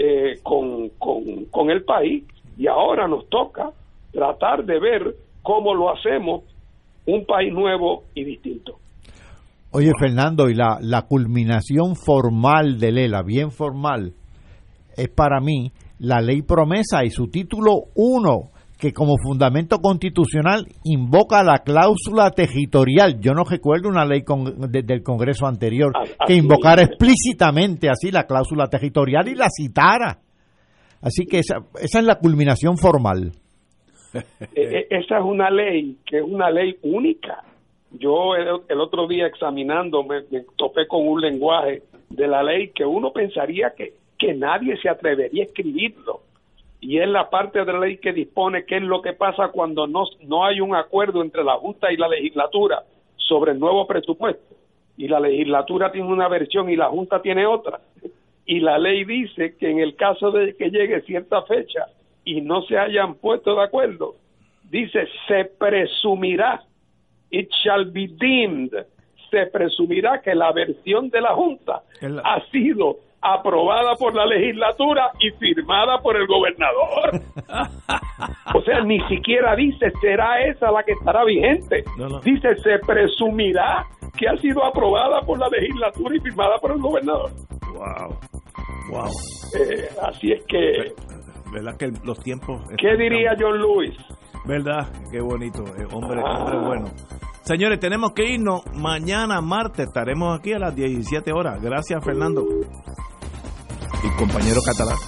eh, con, con, el país y ahora nos toca tratar de ver cómo lo hacemos un país nuevo y distinto. Oye, Fernando, y la, la culminación formal de Lela, bien formal, es para mí la ley promesa y su título 1 que como fundamento constitucional invoca la cláusula territorial. Yo no recuerdo una ley del Congreso anterior que invocara explícitamente así la cláusula territorial y la citara. Así que esa, esa es la culminación formal. E, e, esa es una ley que es una ley única. Yo el, otro día examinando me, me, topé con un lenguaje de la ley que uno pensaría que, que nadie se atrevería a escribirlo y es la parte de la ley que dispone qué es lo que pasa cuando no, no hay un acuerdo entre la Junta y la legislatura sobre el nuevo presupuesto. Y la legislatura tiene una versión y la Junta tiene otra. Y la ley dice que en el caso de que llegue cierta fecha y no se hayan puesto de acuerdo, dice se presumirá, it shall be deemed, se presumirá que la versión de la Junta ha sido aprobada por la legislatura y firmada por el gobernador. <laughs> o sea, ni siquiera dice será esa la que estará vigente. Dice se presumirá que ha sido aprobada por la legislatura y firmada por el gobernador. Wow. Wow. Eh, así es que ¿Verdad que los tiempos ¿Qué diría John Lewis? ¿Verdad? Qué bonito, eh, hombre, hombre bueno. Señores, tenemos que irnos. Mañana, martes, estaremos aquí a las 17 horas. Gracias, Fernando. Y compañero catalán.